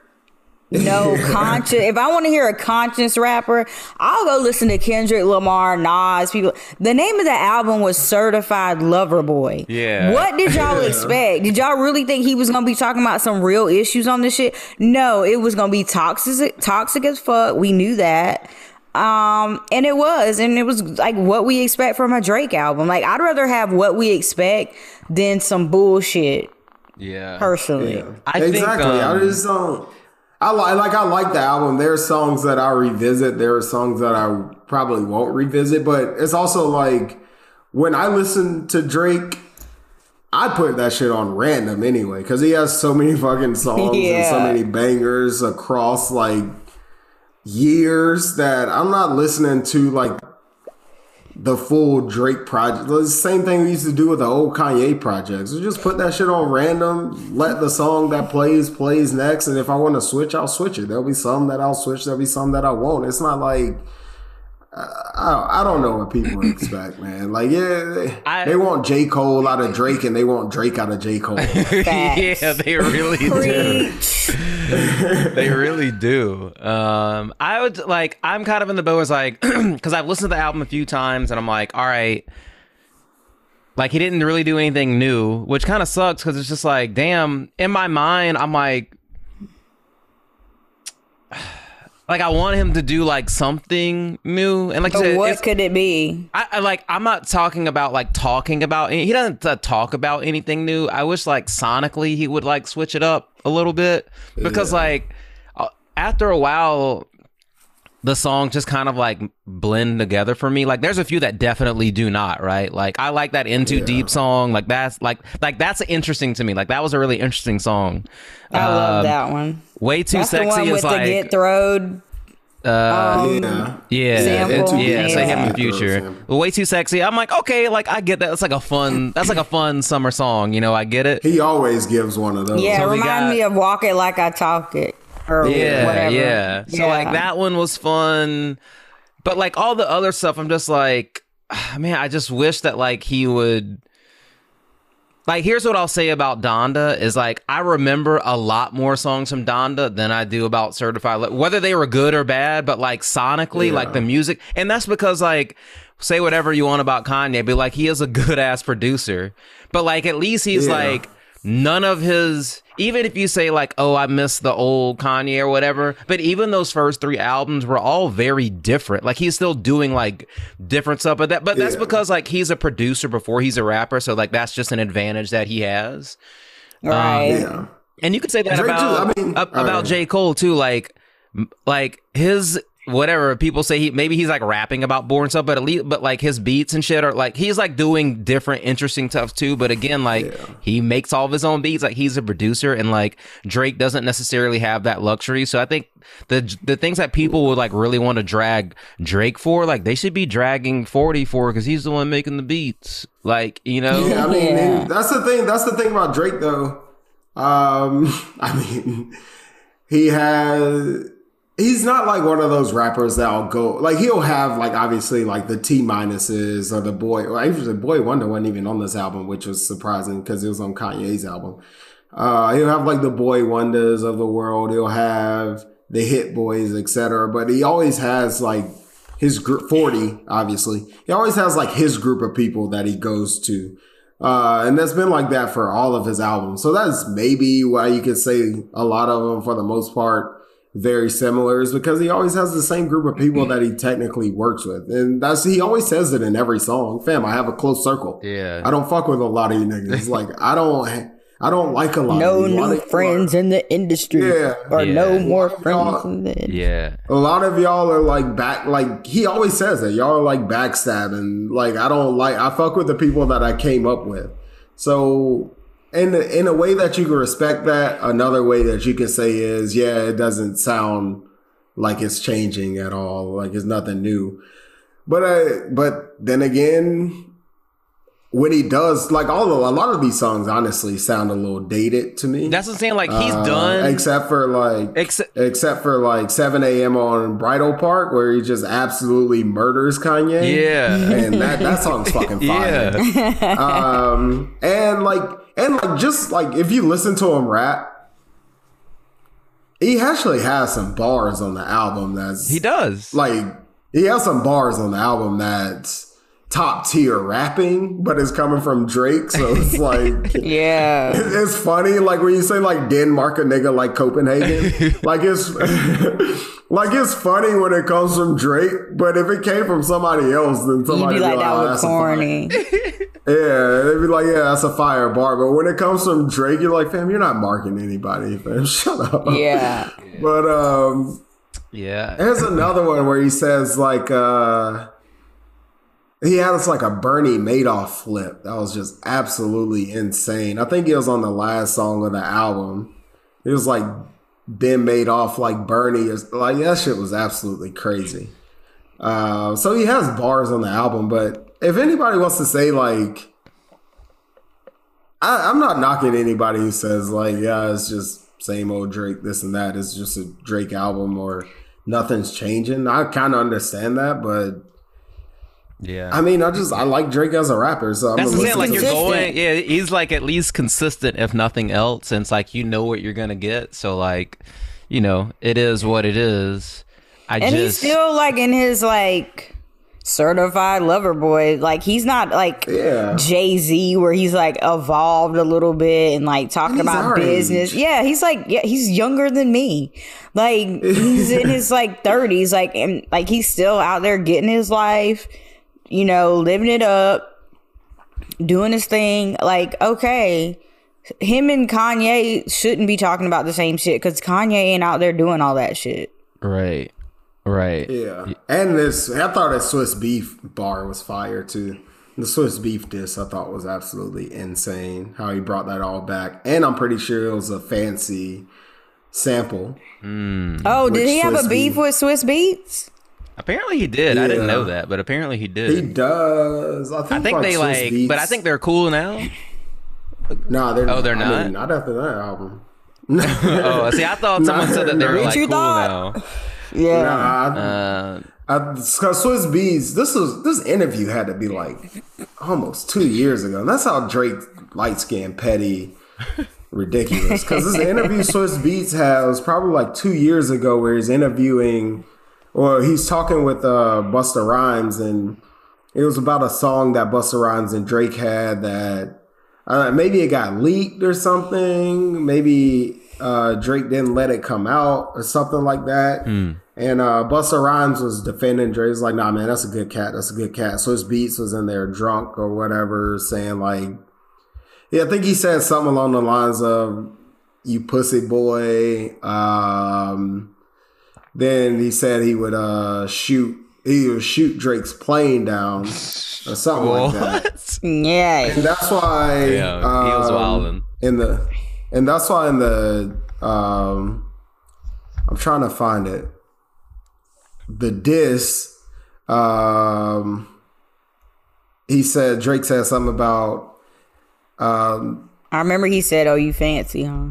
no conscious. If I want to hear a conscious rapper, I'll go listen to Kendrick Lamar, Nas, people. The name of the album was Certified Lover Boy. Yeah. What did y'all expect? Did y'all really think he was gonna be talking about some real issues on this shit? No, it was gonna be toxic, toxic as fuck. We knew that. Um, and it was, and it was like what we expect from a Drake album. Like I'd rather have what we expect than some bullshit. yeah. Personally, I think, exactly. I um, just don't. I like like I like the album. There are songs that I revisit. There are songs that I probably won't revisit. But it's also like when I listen to Drake, I put that shit on random anyway because he has so many fucking songs and so many bangers across like years that I'm not listening to like the full Drake project. The same thing we used to do with the old Kanye projects. We just put that shit on random, let the song that plays plays next, and if I want to switch, I'll switch it. There'll be some that I'll switch. There'll be some that I won't. It's not like I, I don't know what people expect, man. Like, yeah, they, I- they want J Cole out of Drake, and they want Drake out of J Cole. yeah, they really do. They really do. Um, I would like. I'm kind of in the boat as like because I've listened to the album a few times, and I'm like, all right. Like he didn't really do anything new, which kind of sucks because it's just like, damn. In my mind, I'm like, like I want him to do like something new, and like you But said, what could it be? I, I like. I'm not talking about like talking about. He doesn't uh, talk about anything new. I wish like sonically he would like switch it up a little bit because like uh, after a while, the songs just kind of like blend together for me. Like there's a few that definitely do not. Right. Like I like that N 2 Deep song. Like that's like like that's interesting to me. Like that was a really interesting song. I love Um, that one. Way too That's the sexy one is with like the get throwed. yeah. Yeah, sample. it- yeah, so him in future. Way too sexy. I'm like, okay, like I get that. That's like a fun. That's like a fun summer song. You know, I get it. He always gives one of those. Yeah, So we remind got- me of Walk It Like I Talk It. Or Yeah, whatever. yeah. So like that one was fun, but like all the other stuff, I'm just like, man, I just wish that like he would. Like, here's what I'll say about Donda is like I remember a lot more songs from Donda than I do about Certified. Like, whether they were good or bad, but like sonically, Yeah. like the music, and that's because like say whatever you want about Kanye, but like he is a good ass producer. But like at least he's Yeah. like none of his even if you say like oh i miss the old kanye or whatever but even those first three albums were all very different like he's still doing like different stuff but that but that's Yeah. because like he's a producer before he's a rapper so like that's just an advantage that he has Right. Um, yeah. and you could say that Drake, about too, I mean, ab- about right. J Cole too. Like, like his whatever people say he maybe he's like rapping about boring stuff, but at least but like his beats and shit are like he's like doing different interesting stuff too. But again, like he makes all of his own beats. Like he's a producer, and like Drake doesn't necessarily have that luxury. So I think the the things that people would like really want to drag Drake for, like they should be dragging Forty for because he's the one making the beats. Like you know. Yeah, I mean, Yeah. that's the thing. That's the thing about Drake, though. Um, I mean, he has. He's not like one of those rappers that'll go like he'll have like obviously like the T minuses or the boy. Or actually, Boi-1da wasn't even on this album, which was surprising because it was on Kanye's album. Uh, he'll have like the Boi-1das of the world. He'll have the Hit Boys, etc. But he always has like his group 40 obviously he always has like his group of people that he goes to uh and that's been like that for all of his albums so that's maybe why you could say a lot of them for the most part very similar is because he always has the same group of people that he technically works with and that's he always says it in every song fam i have a close circle Yeah. i don't fuck with a lot of you niggas like i don't i don't like a lot No of you. A lot new of you are- friends in the industry. Yeah. Or no more friends in the industry. Yeah. a lot of y'all are like back like he always says that y'all are like backstabbing like i don't like i fuck with the people that i came up with so in in a way that you can respect that another way that you can say is yeah it doesn't sound like it's changing at all like it's nothing new but I, but then again when he does like all of, a lot of these songs honestly sound a little dated to me That's what I'm saying. Like he's Uh, done. except for like Except except for like 7 a.m. on Bridle Path, where he just absolutely murders Kanye. yeah. and that that song's fucking fire. Yeah. Um, and like and like just like if you listen to him rap, he actually has some bars on the album. That's He does. like he has some bars on the album that's top tier rapping, but it's coming from Drake, so it's like. Yeah. It's funny, like when you say like Denmark a nigga like Copenhagen, like it's like it's funny when it comes from Drake, but if it came from somebody else, then You'd somebody be like, that "Oh, was that's a fire." corny. Yeah, they'd be like, yeah, that's a fire bar. But when it comes from Drake, you're like, fam, you're not marking anybody, fam. Shut up. Yeah. But um, yeah. there's another one where he says like uh he had us like a Bernie Madoff flip. That was just absolutely insane. I think it was on the last song of the album. It was like Ben Madoff like Bernie is like that shit was absolutely crazy. Uh, so he has bars on the album, but if anybody wants to say like I, I'm not knocking anybody who says like, yeah, it's just same old Drake, this and that. It's just a Drake album or nothing's changing. I kind of understand that, but Yeah. I mean, I just I like Drake as a rapper, so I'm That's gonna the thing. Like you're going, yeah. He's like at least consistent, if nothing else. And it's like you know what you're gonna get. So like, you know, it is what it is. I And he's just still like in his like certified lover boy. Like he's not like Yeah. Jay Z where he's like evolved a little bit and like talking And about business. age. Yeah, he's like yeah, he's younger than me. Like he's in his like thirties, like and like he's still out there getting his life, you know, living it up, doing his thing. Like, okay. Him and Kanye shouldn't be talking about the same shit because Kanye ain't out there doing all that shit. right, right. Yeah, and this I thought that Swiss Beef bar was fire too. The Swiss Beef diss I thought was absolutely insane. How he brought that all back, and I'm pretty sure it was a fancy sample. Hmm. Oh, did Which he have a Swiss beef with Swizz Beatz? Apparently he did. I didn't know that, but apparently he did. He does. I think, I think like they Swiss like, Beats, but I think they're cool now. Nah, they're Oh, they're I not? mean, not after that album. oh, see, I thought someone said that they were like you cool thought? now. Yeah. Nah, Uh, I, cause Swizz Beatz, this was this interview had to be like almost two years ago. And that's how Drake light skinned petty ridiculous. Cause this interview Swizz Beatz has probably like two years ago where he's interviewing or he's talking with uh Busta Rhymes and it was about a song that Busta Rhymes and Drake had that Uh, maybe it got leaked or something. Maybe uh, Drake didn't let it come out or something like that. And uh, Busta Rhymes was defending Drake. He's like, nah, man, that's a good cat. That's a good cat. So Swizz Beatz was in there drunk or whatever, saying like, yeah, I think he said something along the lines of, you pussy boy. Um, then he said he would uh, shoot, he would shoot Drake's plane down or something like that. Yeah. And that's why Yeah, he was um, wildin'. in the and that's why in the um I'm trying to find it. The diss um he said Drake said something about um I remember he said, "Oh, you fancy, huh?"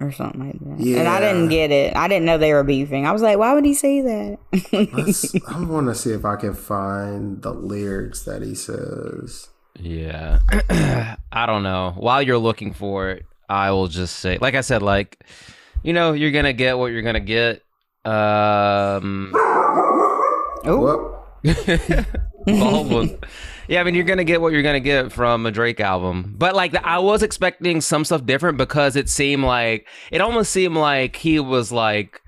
Or something like that. Yeah. And I didn't get it. I didn't know they were beefing. I was like, "Why would he say that?" let's- I want to see if I can find the lyrics that he says. Yeah. I don't know. While you're looking for it, I will just say, like I said, like, you know, you're going to get what you're going to get. Um, Well, Baldwin. Yeah, I mean, you're going to get what you're going to get from a Drake album. But, like, I was expecting some stuff different because it seemed like, it almost seemed like he was, like,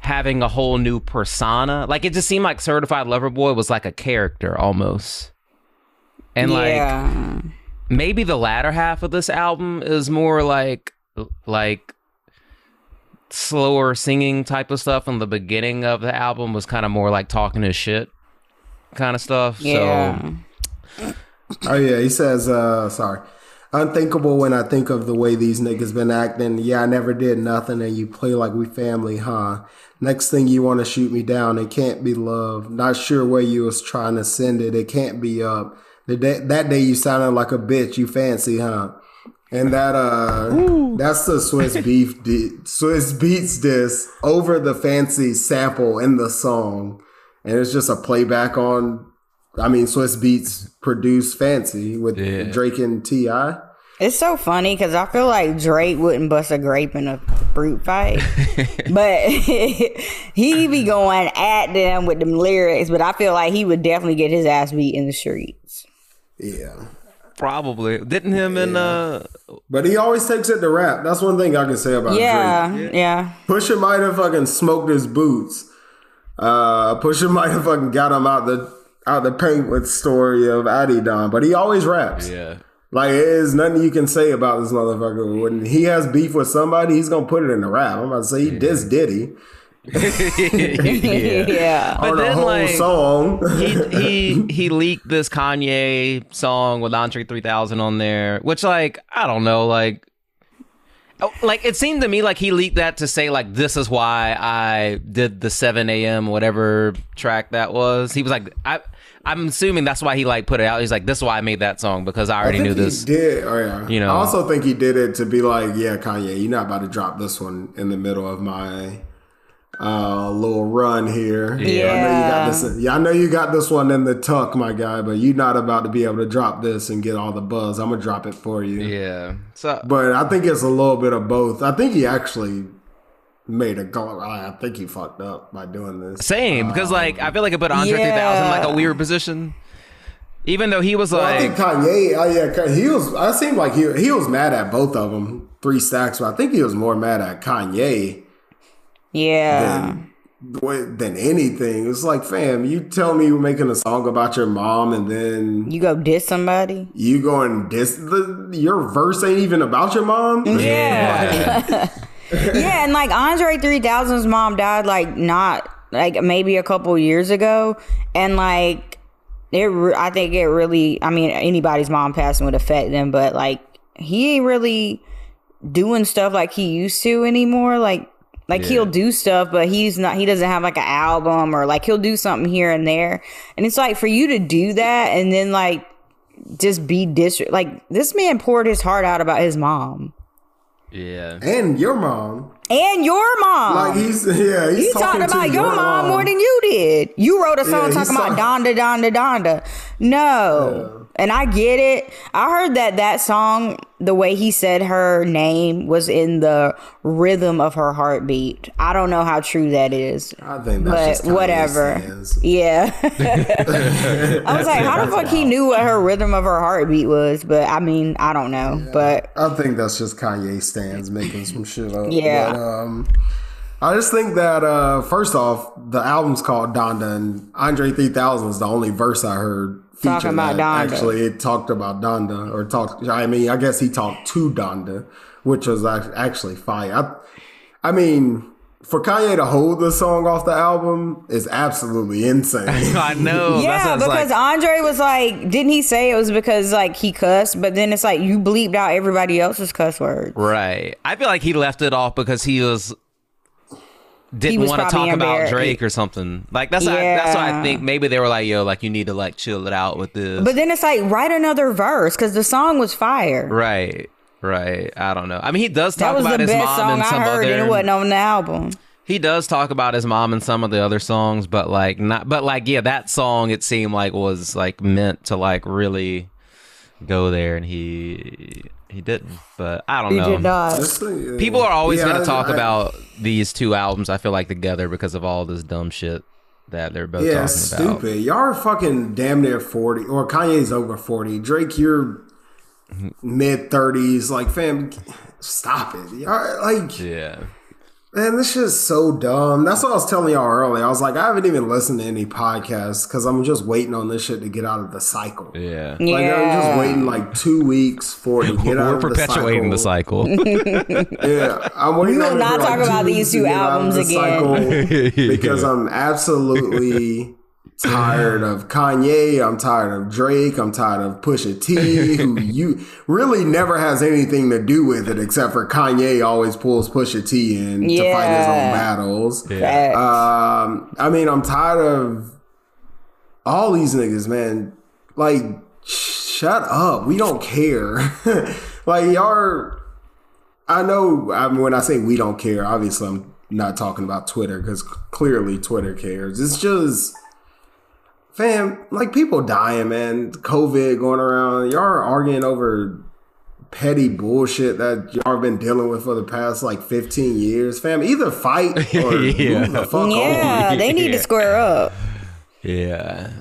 having a whole new persona. Like, it just seemed like Certified Lover Boy was like a character almost. And, like, yeah. maybe the latter half of this album is more like like slower singing type of stuff and the beginning of the album was kind of more like talking his shit kind of stuff Yeah. so Oh yeah, he says, uh, sorry. Unthinkable when I think of the way these niggas been acting. Yeah, I never did nothing and you play like we family, huh? Next thing you want to shoot me down, it can't be love. Not sure where you was trying to send it. It can't be up. The day, that day you sounded like a bitch. You fancy, huh? And that uh that's the Swiss beef di- Swizz Beatz this over the fancy sample in the song. And it's just a playback on I mean Swizz Beatz produced Fancy with Yeah. Drake and T.I. It's so funny because I feel like Drake wouldn't bust a grape in a fruit fight, but he be going at them with them lyrics. But I feel like he would definitely get his ass beat in the streets. Yeah. probably didn't him and uh But he always takes it to rap. That's one thing I can say about Yeah, Drake. yeah, Pusha might have fucking smoked his boots. Uh Pusha might have fucking got him out the out the paint with story of Adidon, but he always raps. yeah Like there's nothing you can say about this motherfucker. When he has beef with somebody, he's gonna put it in the rap. I'm about to say he dissed Diddy yeah. yeah. But on a then, whole like, song. he he he leaked this Kanye song with Andre 3000 on there, which like I don't know, like oh, like it seemed to me like he leaked that to say like this is why I did the 7 a.m. whatever track that was. He was like I I'm assuming that's why he like put it out. He's like this is why I made that song because I already I knew this. He did. Oh yeah. You know. I also think he did it to be like, yeah, Kanye, you're not about to drop this one in the middle of my uh little run here. I know you got this. Yeah, I know you got this one in the tuck, my guy, but you're not about to be able to drop this and get all the buzz. I'm gonna drop it for you. Yeah. So But I think it's a little bit of both. I think he actually made a go. I think he fucked up by doing this. same because like I feel like it put Andre 3000 Yeah. like a weird position. Even though he was Well, I like think Kanye. Oh yeah, he was. I seemed like he he was mad at both of them. Three stacks, but I think he was more mad at Kanye Yeah. than, than anything. It's like, fam, you tell me you're making a song about your mom, and then You go diss somebody? you go and diss the your verse ain't even about your mom. Yeah. yeah, and like Andre 3000's mom died like not like maybe a couple years ago and like it re- I think it really I mean anybody's mom passing would affect them but like he ain't really doing stuff like he used to anymore like like he'll do stuff but he's not he doesn't have like an album or like he'll do something here and there and it's like for you to do that and then like just be dis like this man poured his heart out about his mom yeah. And your mom, and your mom. like he's yeah, he's he talking talked to about your mom more than you did. You wrote a song Yeah, talking about saw- Donda, Donda, Donda. No. And I get it. I heard that that song, the way he said her name was in the rhythm of her heartbeat. I don't know how true that is. I think that's But whatever. Yeah. I was like, how the fuck he knew what her rhythm of her heartbeat was? But I mean, I don't know. But I think that's just Kanye stands making some shit up. Yeah. But, um, I just think that uh, first off, the album's called Donda, and Andre 3000 is the only verse I heard Talking about Donda. actually it talked about Donda or talked. I mean, I guess he talked to Donda, which was actually fire. I, I mean, for Kanye to hold the song off the album is absolutely insane. I know. yeah, That's what it's because like. Andre was like, didn't he say it was because like he cussed? But then it's like you bleeped out everybody else's cuss words. Right. I feel like he left it off because he was didn't want to talk about. Drake or something. Like that's why, that's why I think maybe they were like, "Yo, like you need to like chill it out with this." But then it's like write another verse because the song was fire. right. Right. I don't know. I mean, he does talk about his mom and I some heard, other. and it wasn't on the album. he does talk about his mom and some of the other songs, but like not. But like, yeah, that song it seemed like was like meant to like really go there, and he he didn't. But I don't He know. did not. This thing- People are always Yeah, going I- to talk I- about these two albums. I feel like together because of all this dumb shit that they're both Yeah, talking about. stupid. Y'all are fucking damn near 40, or Kanye's over 40. Drake, you're mm-hmm. mid 30s. Like, fam, stop it. Y'all, like, Yeah, man, this shit's so dumb. That's what I was telling y'all earlier. I was like, I haven't even listened to any podcasts because I'm just waiting on this shit to get out of the cycle. yeah. Like, I'm just waiting like two weeks for it to get out of the cycle. We're perpetuating the cycle. Yeah, I'm waiting We will not for, like, talk two about these two get out of albums the again. because I'm absolutely tired of Kanye. I'm tired of Drake. I'm tired of Pusha T, who you really never has anything to do with it except for Kanye always pulls Pusha T in to fight his own battles. Facts. Um, I mean, I'm tired of all these niggas, man. Like, shut up. We don't care. like, y'all. Are, I know. I mean, when I say we don't care, obviously I'm not talking about Twitter because clearly Twitter cares. It's just, fam, like people dying, man. COVID going around. Y'all are arguing over petty bullshit that y'all have been dealing with for the past like 15 years, fam. Either fight or Yeah. move the fuck yeah, on. they need to square up. yeah.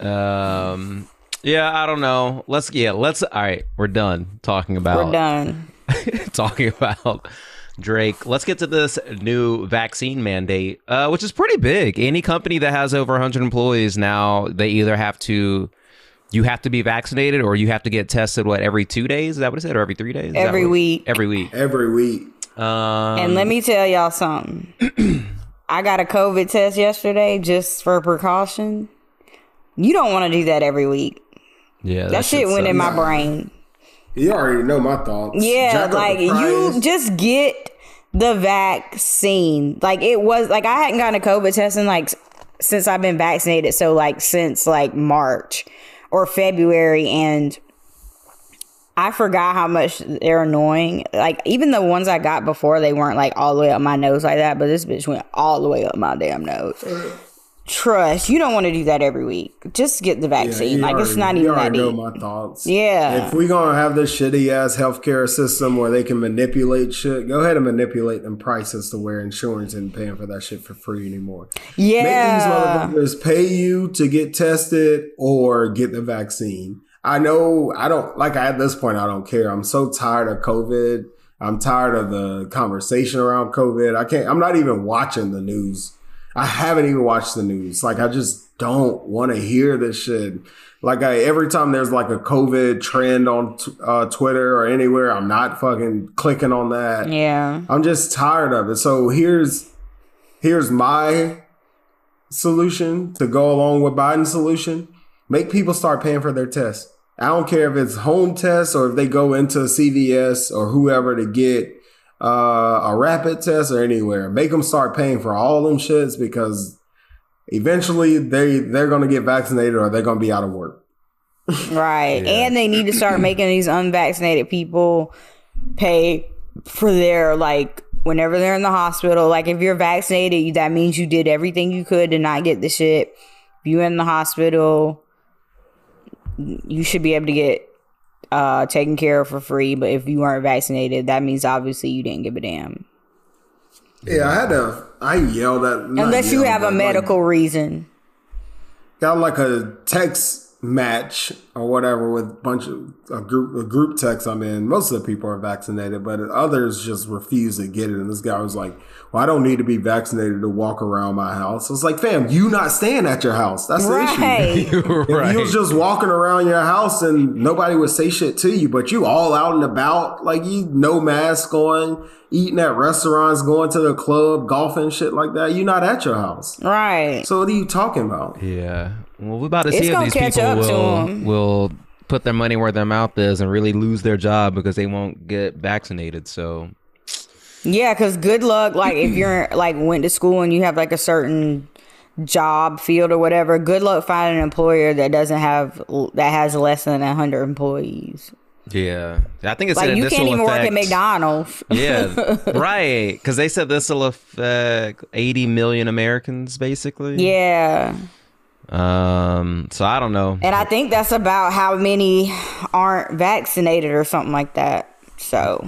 Um. Yeah. I don't know. Let's. Yeah. Let's. All right. We're done talking about We're done. talking about Drake. Let's get to this new vaccine mandate, uh, which is pretty big. Any company that has over 100 employees now, they either have to, you have to be vaccinated or you have to get tested. What every two days? Is that what it said? Or every three days? Is Every what- week. Every week. Every week. Um, And let me tell y'all something. I got a COVID test yesterday just for precaution. You don't want to do that every week. yeah, That, shit went in my brain. You already know my thoughts. Yeah, Jack like you just get the vaccine. Like it was like I hadn't gotten a COVID test in like since I've been vaccinated. So like since like March or February, and I forgot how much they're annoying. Like even the ones I got before, they weren't like all the way up my nose like that, but this bitch went all the way up my damn nose. Trust, you don't want to do that every week. Just get the vaccine. you like it's not even that already know deep. my thoughts. Yeah. If we gonna have this shitty ass healthcare system where they can manipulate shit, go ahead and manipulate them prices to where insurance isn't paying for that shit for free anymore. Yeah. Make these motherfuckers pay you to get tested or get the vaccine. I know I don't like at this point I don't care. I'm so tired of COVID. I'm tired of the conversation around COVID. I can't I'm not even watching the news. I haven't even watched the news. Like I just don't want to hear this shit. Like I every time there's like a COVID trend on t- uh, Twitter or anywhere, I'm not fucking clicking on that. yeah. I'm just tired of it. So here's here's my solution to go along with Biden's solution. Make people start paying for their tests. I don't care if it's home tests or if they go into CVS or whoever to get uh, a rapid test or anywhere. Make them start paying for all them shits because eventually they they're gonna get vaccinated or they're gonna be out of work. Right. And they need to start making these unvaccinated people pay for their like whenever they're in the hospital. Like if you're vaccinated, that means you did everything you could to not get the shit. If you're in the hospital, you should be able to get uh taken care of for free. But if you weren't vaccinated, that means obviously you didn't give a damn. Yeah, I had to. I yelled at. Unless you have a but, like, medical reason. got like a text match or whatever with a bunch of a group a group text I'm in. Most of the people are vaccinated, but others just refuse to get it. And this guy was like, "Well, I don't need to be vaccinated to walk around my house." I was like, "Fam, you not staying at your house? That's the issue." Right. If you was just walking around your house and nobody would say shit to you, but you all out and about, like you no mask on, eating at restaurants, going to the club, golfing, shit like that, you not at your house. right. So what are you talking about? Yeah. Well, we're about to see if these people will will put their money where their mouth is and really lose their job because they won't get vaccinated. So Yeah, because good luck. Like if you're like went to school and you have like a certain job field or whatever, good luck finding an employer that doesn't have that has less than hundred employees. yeah, I think it's Like you can't even work at McDonald's. Yeah, right. Because they said this will affect 80 million Americans, basically. Yeah, Um. So I don't know. and I think that's about how many aren't vaccinated or something like that. So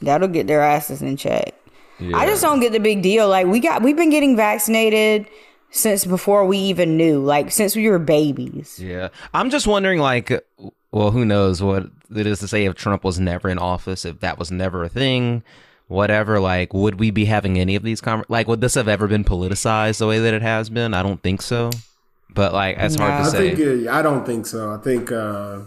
that'll get their asses in check. I just don't get the big deal. Like we got, we've been getting vaccinated since before we even knew. Like since we were babies. Yeah, I'm just wondering, like, well, who knows what it is to say if Trump was never in office, if that was never a thing, whatever. Like, would we be having any of these conver- Like, would this have ever been politicized the way that it has been? I don't think so. But like, it's hard to I say. think uh, I don't think so. I think uh,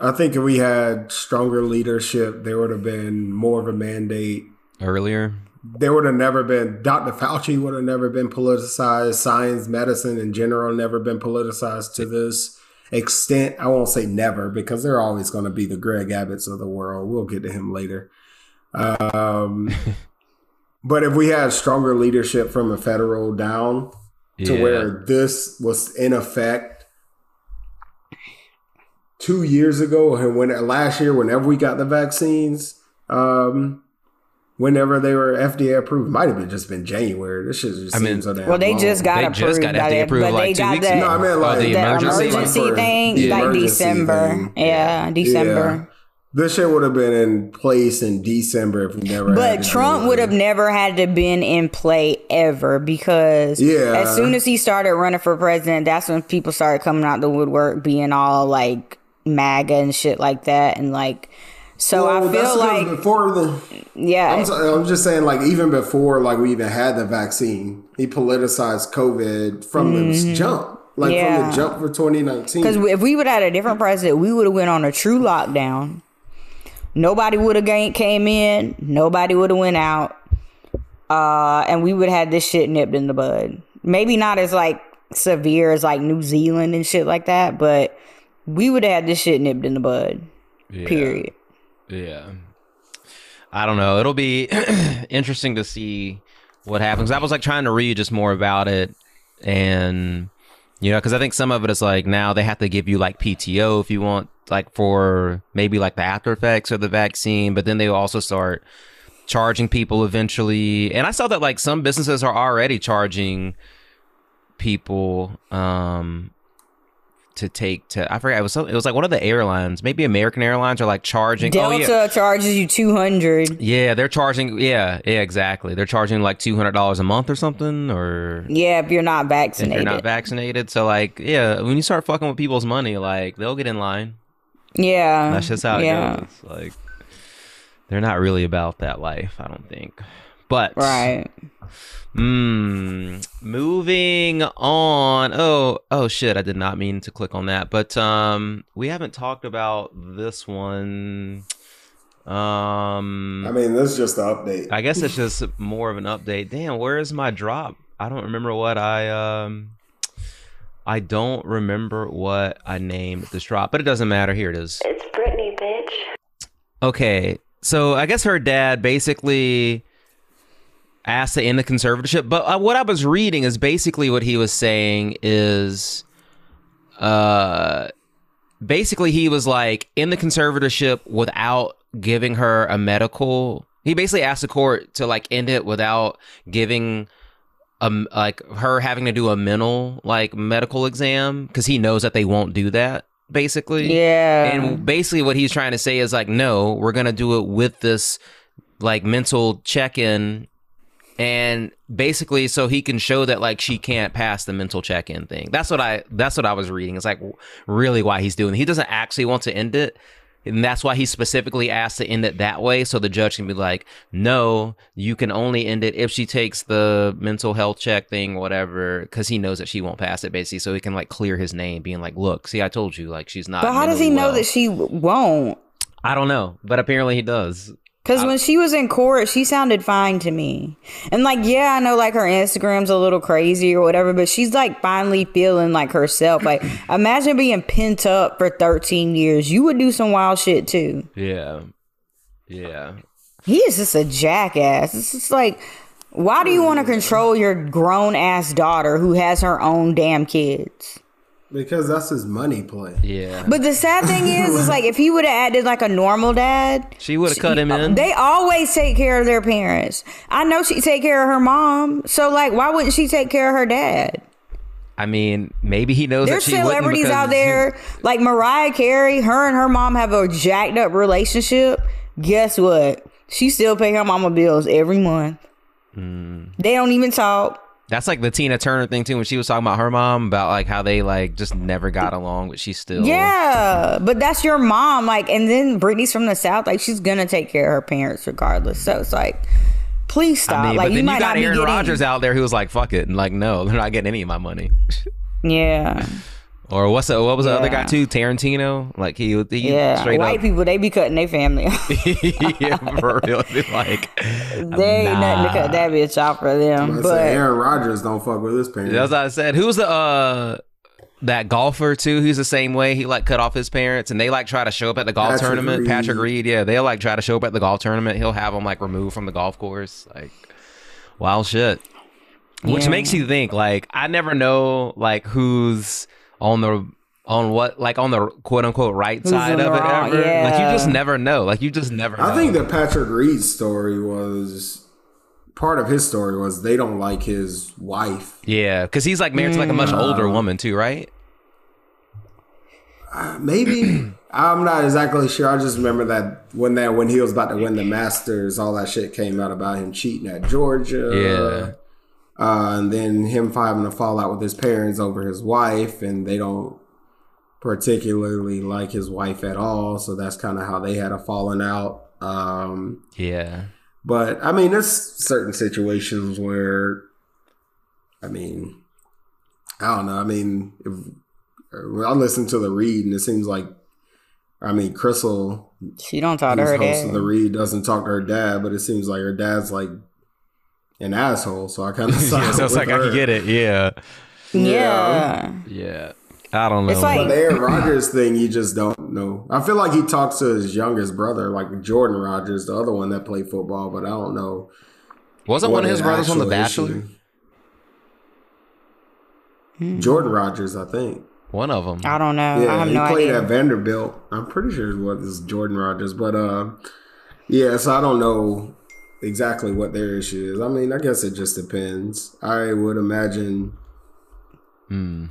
I think if we had stronger leadership, there would have been more of a mandate. Earlier, There would have never been Dr. Fauci would have never been politicized. Science, medicine in general, never been politicized to this extent. I won't say never because they're always going to be the Greg Abbotts of the world. We'll get to him later. Um, but if we had stronger leadership from a federal down, to Yeah. where this was in effect two years ago and when last year whenever we got the vaccines um whenever they were FDA approved might have been just been January this shit just I mean- seems so damn Well, they long. just got They approved. just got FDA the- approved, but like, they two got weeks that, ago. no I meant Oh, like the emergency? emergency Like thing, the like emergency December. thing. Yeah, December. Yeah. This shit would have been in place in December if we never But Trump would have never had to been in play ever because Yeah. as soon as he started running for president, that's when people started coming out the woodwork, being all like MAGA and shit like that, and like. So Well, I feel like, before the yeah, I'm, so- I'm just saying, like, even before, like, we even had the vaccine, he politicized COVID from the jump, like Mm-hmm. Yeah. from the jump for 2019. Because if we would have had a different president, we would have went on a true lockdown. Nobody would have came in. Nobody would have went out. Uh, and we would have had this shit nipped in the bud. Maybe not as like severe as like New Zealand and shit like that, but we would have had this shit nipped in the bud. Period. Yeah. I don't know. It'll be interesting to see what happens. I was like trying to read just more about it and you know, because I think some of it is like now they have to give you like PTO if you want like for maybe like the after effects of the vaccine, but then they also start charging people eventually. And I saw that like some businesses are already charging people um to take to I forget it was some, it was like one of the airlines, maybe American Airlines are like charging oh, Delta yeah. charges you two hundred. Yeah, they're charging. Yeah, yeah, exactly. They're charging like two hundred dollars a month or something, or Yeah, if you're not if vaccinated. you're not vaccinated. So like, yeah, when you start fucking with people's money, like they'll get in line. Yeah, That's just how it yeah. goes. Like, they're not really about that life, I don't think. But Right. Mm, moving on. Oh, oh shit! I did not mean to click on that, but um, we haven't talked about this one. Um, I mean, this is just the update. I guess it's just more of an update. Damn, where is my drop? I don't remember what I um I don't remember what I named this drop, but it doesn't matter. Here it is. It's Britney, bitch. Okay. So I guess her dad basically asked to end the conservatorship, but uh, what I was reading is basically what he was saying is uh basically he was like in the conservatorship without giving her a medical he basically asked the court to like end it without giving um like her having to do a mental like medical exam because he knows that they won't do that basically. Yeah. And basically, what he's trying to say is like, no, we're gonna do it with this like mental check-in, and basically, so he can show that like she can't pass the mental check-in thing. That's what I. That's what I was reading. It's like really why he's doing. it. He doesn't actually want to end it. And that's why he specifically asked to end it that way, so the judge can be like, "No, you can only end it if she takes the mental health check thing, whatever," because he knows that she won't pass it, basically. So he can like clear his name, being like, "Look, see, I told you, like she's not." but how does he mentally know that she won't? I don't know, but apparently he does. Because when she was in court, she sounded fine to me. And like, yeah, I know like her Instagram's a little crazy or whatever, but she's like finally feeling like herself. Like, imagine being pent up for 13 years. You would do some wild shit too. Yeah, yeah. He is just a jackass. It's just like, why do you want to control your grown ass daughter who has her own damn kids? Because that's his money play. Yeah. But the sad thing is, is like if he would have acted like a normal dad, She would have cut him in. They always take care of their parents. I know she take care of her mom, so like, why wouldn't she take care of her dad? I mean, maybe he knows There's that she celebrities out there like Mariah Carey. Her and her mom have a jacked up relationship. Guess what? She still pay her mama bills every month. Hmm. They don't even talk. That's like the Tina Turner thing too. When she was talking about her mom about like how they like just never got along, but she still Yeah, but that's your mom. Like, and then Britney's from the south. Like, she's gonna take care of her parents regardless. So it's like, please stop. I mean, like, but then you, might got not be Aaron getting. Rodgers out there who was like, "Fuck it," and like, no, they're not getting any of my money. Yeah, or what's the, what was the other guy too? Tarantino, like he, he yeah. straight White up, people, they be cutting their family off. yeah, for real, like they ain't nothing to cut that bitch off for them. I But say Aaron Rodgers don't fuck with his parents. As I said, who's the uh that golfer too? He's the same way. He like cut off his parents, and they like try to show up at the golf Patrick tournament. Reed. Patrick Reed, yeah, they'll like try to show up at the golf tournament. He'll have them like removed from the golf course, like wild shit. Which makes you think, like, I never know like who's on the on what like on the quote unquote right Who's side of it wrong- ever. Like you just never know. Like you just never. I know. think the Patrick Reed story was part of his story was they don't like his wife. yeah, because he's like married to like a much older mm. woman too, right? Uh, maybe I'm not exactly sure. I just remember that when that when he was about to win the Masters, all that shit came out about him cheating at Georgia. Yeah. Uh, and then him having a fallout with his parents over his wife, and they don't particularly like his wife at all. So that's kind of how they had a falling out. Um, Yeah. but I mean, there's certain situations where, I mean, I don't know. I mean, if, I listen to the read, and it seems like, I mean, Crissle, she don't talk to her host of the read, doesn't talk to her dad, but it seems like her dad's like an asshole. So I kind of yeah, so it's like I can get it. Yeah. Yeah. Yeah. I don't know. It's like- But the Aaron Rodgers thing, you just don't know. I feel like he talks to his youngest brother, like Jordan Rodgers, the other one that played football, but I don't know. wasn't one of his brothers on The Bachelor? issue- Jordan Rodgers, I think. One of them. I don't know. I Yeah, have he no played idea. at Vanderbilt. I'm pretty sure it was Jordan Rodgers, but uh, yeah. So I don't know exactly what their issue is. I mean, I guess it just depends. I would imagine. Hmm.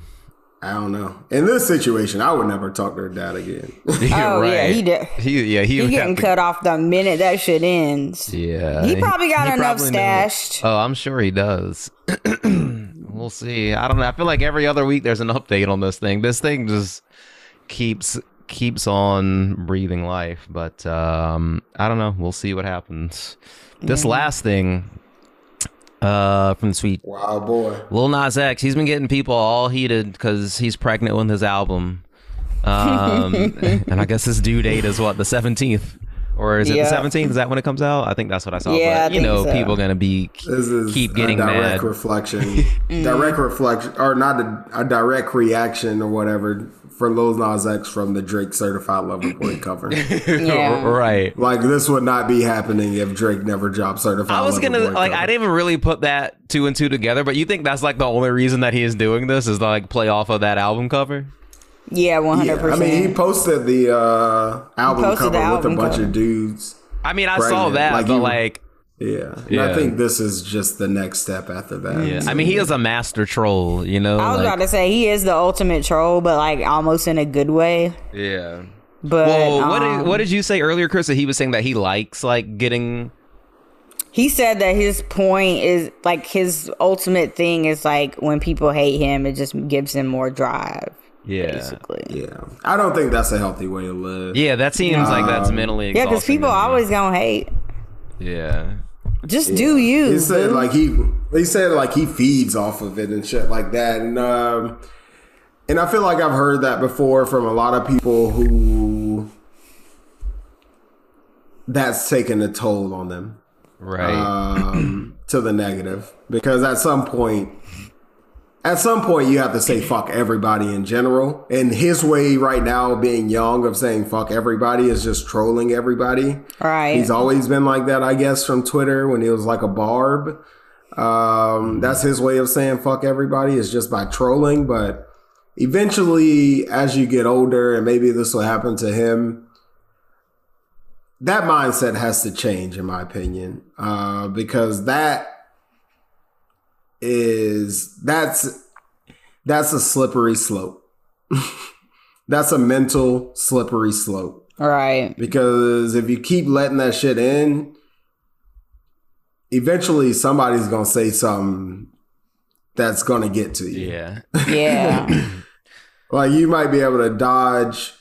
I don't know. In this situation, I would never talk to her dad again. Oh, yeah, he did. He, yeah, he, He would getting to- cut off the minute that shit ends. Yeah, He probably got enough probably knew stashed. Oh, I'm sure he does. we'll see. I don't know. I feel like every other week there's an update on this thing. This thing just keeps keeps on breathing life. But um, I don't know. We'll see what happens. This last thing uh, from the sweet wow, boy. Lil Nas X, he's been getting people all heated because he's pregnant with his album. Um, and I guess his due date is what the seventeenth, or is it Yeah. the seventeenth? Is that when it comes out? I think that's what I saw. Yeah, but, I you think know, so. people gonna be This is keep a getting direct mad. reflection, direct reflection, or not a, a direct reaction or whatever for Lil Nas X from the Drake Certified Lover Boy cover. Yeah. right. like this would not be happening if Drake never dropped Certified. Love. I was Lover gonna Boy like cover. I didn't even really put that two and two together, but you think that's like the only reason that he is doing this is to like play off of that album cover? Yeah, one Yeah, hundred I mean, he posted the uh, album posted cover the with a bunch cover. of dudes. I mean, I saw that, Like, but you- like Yeah. And Yeah. I think this is just the next step after that. Yeah, I mean, he is a master troll. You know, I was like- about to say he is the ultimate troll, but like almost in a good way. yeah. But Well, what um, did, what did you say earlier, Chris? That he was saying that he likes like getting. he said that his point is like his ultimate thing is like when people hate him, it just gives him more drive. Yeah, Basically, Yeah. I don't think that's a healthy way to live. yeah. That seems like that's mentally. yeah, because people always gonna hate. Yeah. Just do you. He said boo. like he he said like he feeds off of it and shit like that. And um and I feel like I've heard that before from a lot of people who that's taken a toll on them. Right. um, to the negative because at some point at some point you have to say fuck everybody in general. And his way right now being young of saying fuck everybody is just trolling everybody. Right. he's always been like that i guess from twitter when he was like a barb. Um, that's his way of saying fuck everybody is just by trolling. But eventually as you get older and maybe this will happen to him that mindset has to change in my opinion. Uh, because that is that's that's a slippery slope that's a mental slippery slope right. because if you keep letting that shit in eventually somebody's gonna say something that's gonna get to you yeah. Yeah. like you might be able to dodge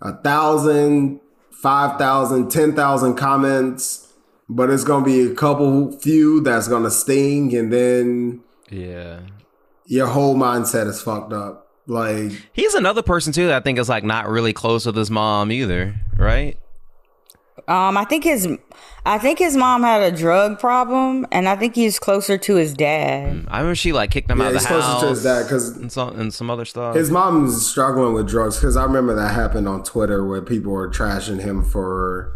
a thousand, five thousand, ten thousand comments, but it's gonna be a couple few that's gonna sting, and then Yeah. your whole mindset is fucked up. Like He's another person too that I think is like not really close with his mom either, right? um, I think his, I think his mom had a drug problem, and I think he's closer to his dad. I remember she like kicked him yeah, out of he's the closer house to his dad because and some and some other stuff. his mom's struggling with drugs. Because I remember that happened on Twitter where people were trashing him for.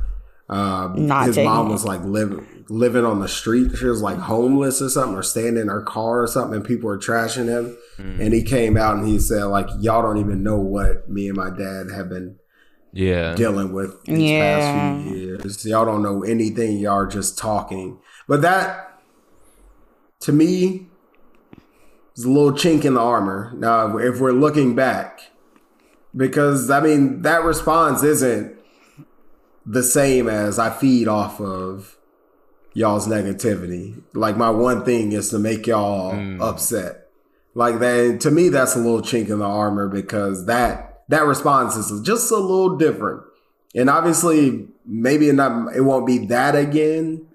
Uh, Not his mom was like living living on the street. She was like homeless or something, or staying in her car or something, and people were trashing him. And he came out and he said, like, y'all don't even know what me and my dad have been yeah. dealing with these Yeah. past few years. Y'all don't know anything. Y'all are just talking. But that, to me, is a little chink in the armor. Now, if we're looking back, because I mean, that response isn't the same as I feed off of y'all's negativity. Like, my one thing is to make y'all mm. upset. Like that to me, that's a little chink in the armor because that that response is just a little different. And obviously, maybe it not it won't be that again.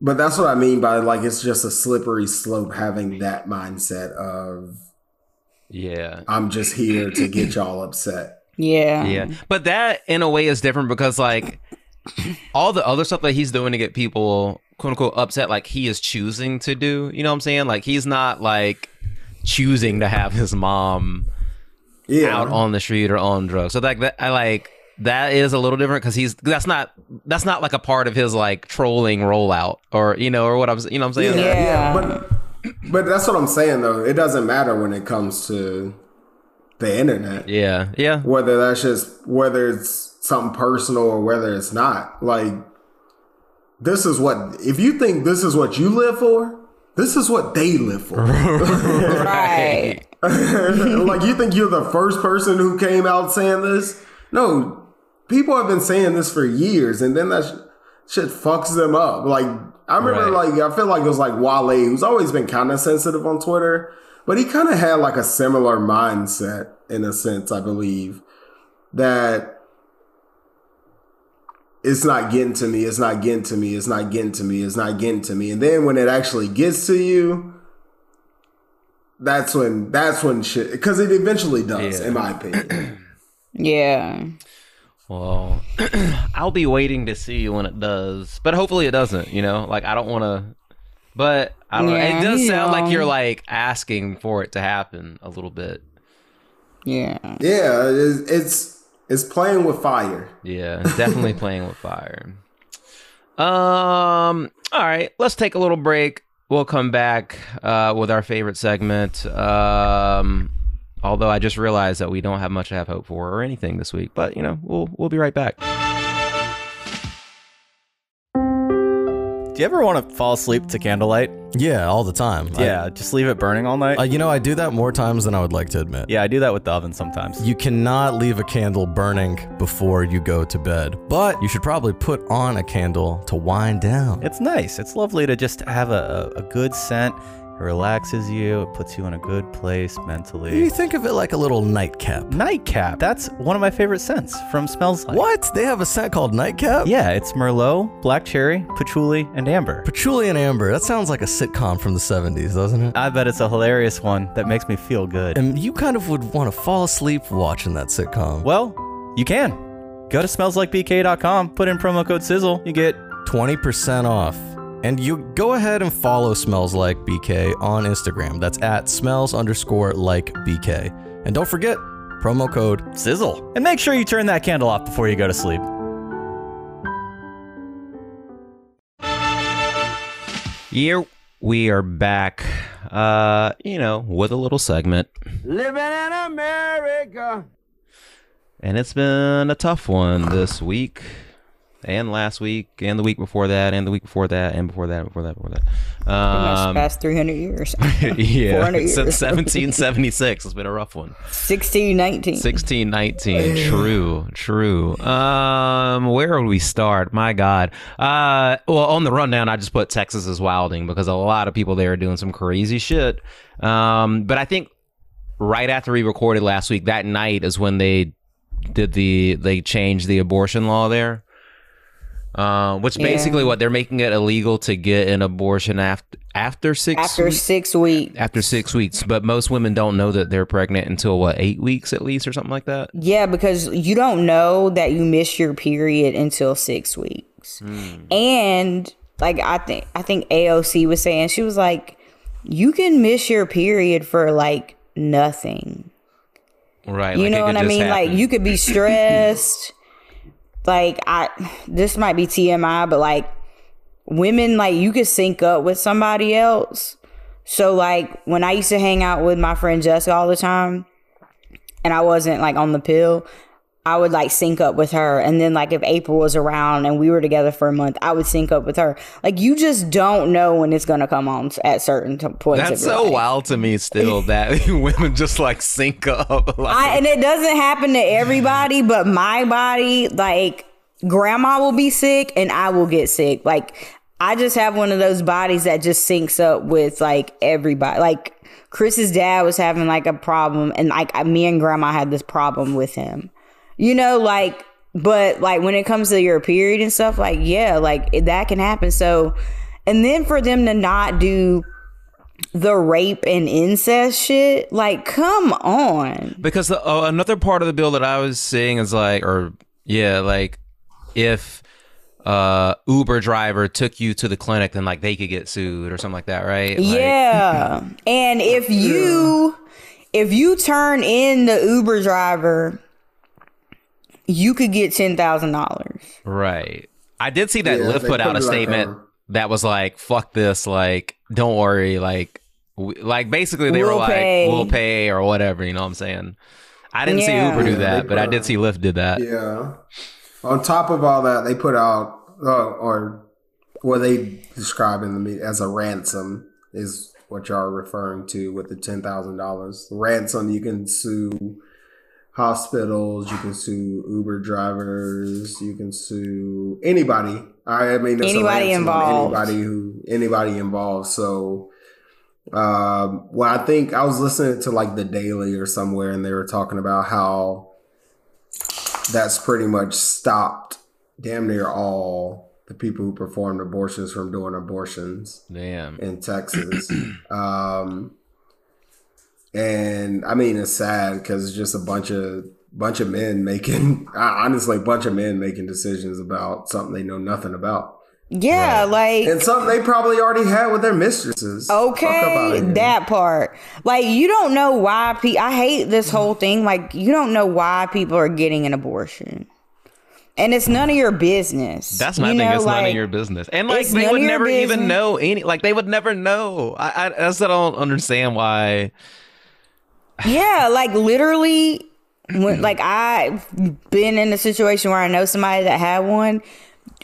But that's what I mean by like it's just a slippery slope having that mindset of Yeah. I'm just here to get y'all upset. Yeah. Yeah. But that in a way is different because like all the other stuff that he's doing to get people quote unquote upset, like he is choosing to do. You know what I'm saying? Like he's not like choosing to have his mom Yeah. out on the street or on drugs. So like that I like that is a little different because he's that's not that's not like a part of his like trolling rollout or you know or what I'm you know what I'm saying yeah. Yeah. But but that's what I'm saying though. It doesn't matter when it comes to the internet. yeah. Yeah. Whether that's just whether it's something personal or whether it's not. Like this is what if you think this is what you live for this is what they live for. Right. like you think you're the first person who came out saying this? No. People have been saying this for years and then that sh- shit fucks them up. Like i remember Right. like i feel like it was like wale who's always been kind of sensitive on twitter but he kind of had like a similar mindset in a sense i believe that it's not getting to me, it's not getting to me, it's not getting to me, it's not getting to me. And then when it actually gets to you, that's when that's when shit because it eventually does, Yeah. in my opinion. Yeah. Well, I'll be waiting to see when it does, but hopefully it doesn't. You know, like I don't want to, but I don't. know. It does you sound like you're like asking for it to happen a little bit. Yeah. yeah, it's, it's it's playing with fire. Yeah, definitely playing with fire. Um. All right, let's take a little break. We'll come back uh, with our favorite segment. Um, although I just realized that we don't have much to have hope for or anything this week, but you know, we'll we'll be right back. Do you ever want to fall asleep to candlelight? Yeah, all the time. Yeah, just leave it burning all night. uh, you know, I do that more times than I would like to admit. yeah, I do that with the oven sometimes. You cannot leave a candle burning before you go to bed, but you should probably put on a candle to wind down. It's nice. It's lovely to just have a, a, a good scent. It relaxes you. It puts you in a good place mentally. You think of it like a little nightcap. Nightcap. That's one of my favorite scents from Smells Like. What? They have a scent called nightcap? Yeah, it's Merlot, black cherry, patchouli, and amber. Patchouli and amber. That sounds like a sitcom from the 70s, doesn't it? I bet it's a hilarious one that makes me feel good. And you kind of would want to fall asleep watching that sitcom. Well, you can. Go to smellslikebk.com, put in promo code Sizzle, you get 20% off. And you go ahead and follow Smells Like BK on Instagram. That's at smells underscore like BK. And don't forget, promo code Sizzle. And make sure you turn that candle off before you go to sleep. Here we are back. Uh, you know, with a little segment. Living in America. And it's been a tough one this week, and last week, and the week before that, and the week before that, and before that, before that, before that. Um, past 300 years. yeah, years. since 1776, it's been a rough one. 1619. 1619 true true um where would we start my god uh well on the rundown i just put texas is wilding because a lot of people there are doing some crazy shit um but i think right after we recorded last week that night is when they did the they changed the abortion law there uh, which Yeah. basically what they're making it illegal to get an abortion after after six After weeks- six weeks. after six weeks but most women don't know that they're pregnant until what eight weeks at least or something like that Yeah, because you don't know that you miss your period until six weeks. And like I think I think AOC was saying, she was like, you can miss your period for like nothing. Right. you like know what I mean? Like you could be stressed. Like I this might be TMI, but like women like you could sync up with somebody else. So like when I used to hang out with my friend Jessica all the time and I wasn't like on the pill, I would like sync up with her. And then like if April was around and we were together for a month, I would sync up with her. Like you just don't know when it's gonna come on at certain t- points. That's so life. wild to me still that women just like sync up. Like, I, and it doesn't happen to everybody, but my body, like grandma will be sick and I will get sick. Like I just have one of those bodies that just syncs up with like everybody. Like Chris's dad was having like a problem, and like me and grandma had this problem with him. You know, like, but like when it comes to your period and stuff, like yeah, like it, that can happen. So, and then for them to not do the rape and incest shit, like come on. because the, uh, another part of the bill that I was seeing is like, or yeah, like if uh Uber driver took you to the clinic, then like they could get sued or something like that, right? Like, yeah. and if you if you turn in the Uber driver, you could get ten thousand dollars. Right. I did see that Yeah, Lyft put out a it like, statement um, that was like, "Fuck this!" Like, don't worry. Like, we, like basically they were We'll like, pay. "We'll pay" or whatever. You know what I'm saying? I didn't see Yeah. Uber do that, they but I did see Lyft did that. Yeah. On top of all that, they put out, uh, or what they describe in the me- as a ransom is what y'all are referring to with the ten thousand dollars. Ransom, you can sue hospitals, you can sue Uber drivers, you can sue anybody. I mean, Anybody involved. Anybody who anybody involved. So. Um, well, I think I was listening to like the Daily or somewhere, and they were talking about how that's pretty much stopped damn near all the people who performed abortions from doing abortions Damn. in Texas. um, and I mean, it's sad because it's just a bunch of bunch of men making honestly a bunch of men making decisions about something they know nothing about Yeah, like and something they probably already had with their mistresses. Fuck up outta Okay, that part. Like you don't know why pe I hate this whole mm-hmm. thing. Like you don't know why people are getting an abortion. And it's none of your business. That's my You thing. know, It's none of your business, and like they would of your never even know any. Like they would never know. I, I that's what I don't understand why. Yeah, like literally when like I've been in a situation where I know somebody that had one.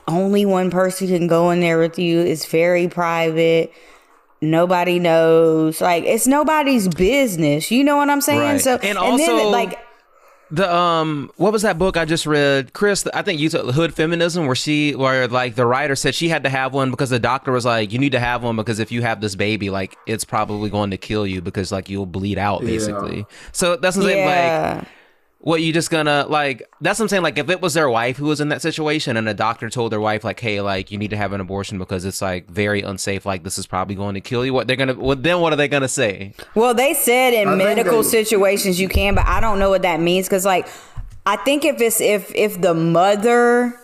only one person can go in there with you. It's very private. Nobody knows. Like it's nobody's business. You know what I'm saying? Right. So And then also- like The um, what was that book I just read, Chris? I think you took Hood Feminism, where she, where like the writer said she had to have one because the doctor was like, you need to have one because if you have this baby, like it's probably going to kill you because like you'll bleed out Yeah. basically. So that's what I'm. Like, yeah. What you just gonna like? That's what I'm saying. Like, if it was their wife who was in that situation and a doctor told their wife like, hey, like you need to have an abortion because it's like very unsafe. Like this is probably going to kill you. What they're gonna? What then? What are they gonna say? Well, they said in I medical they- situations you can, but I don't know what that means because, like, I think if it's if if the mother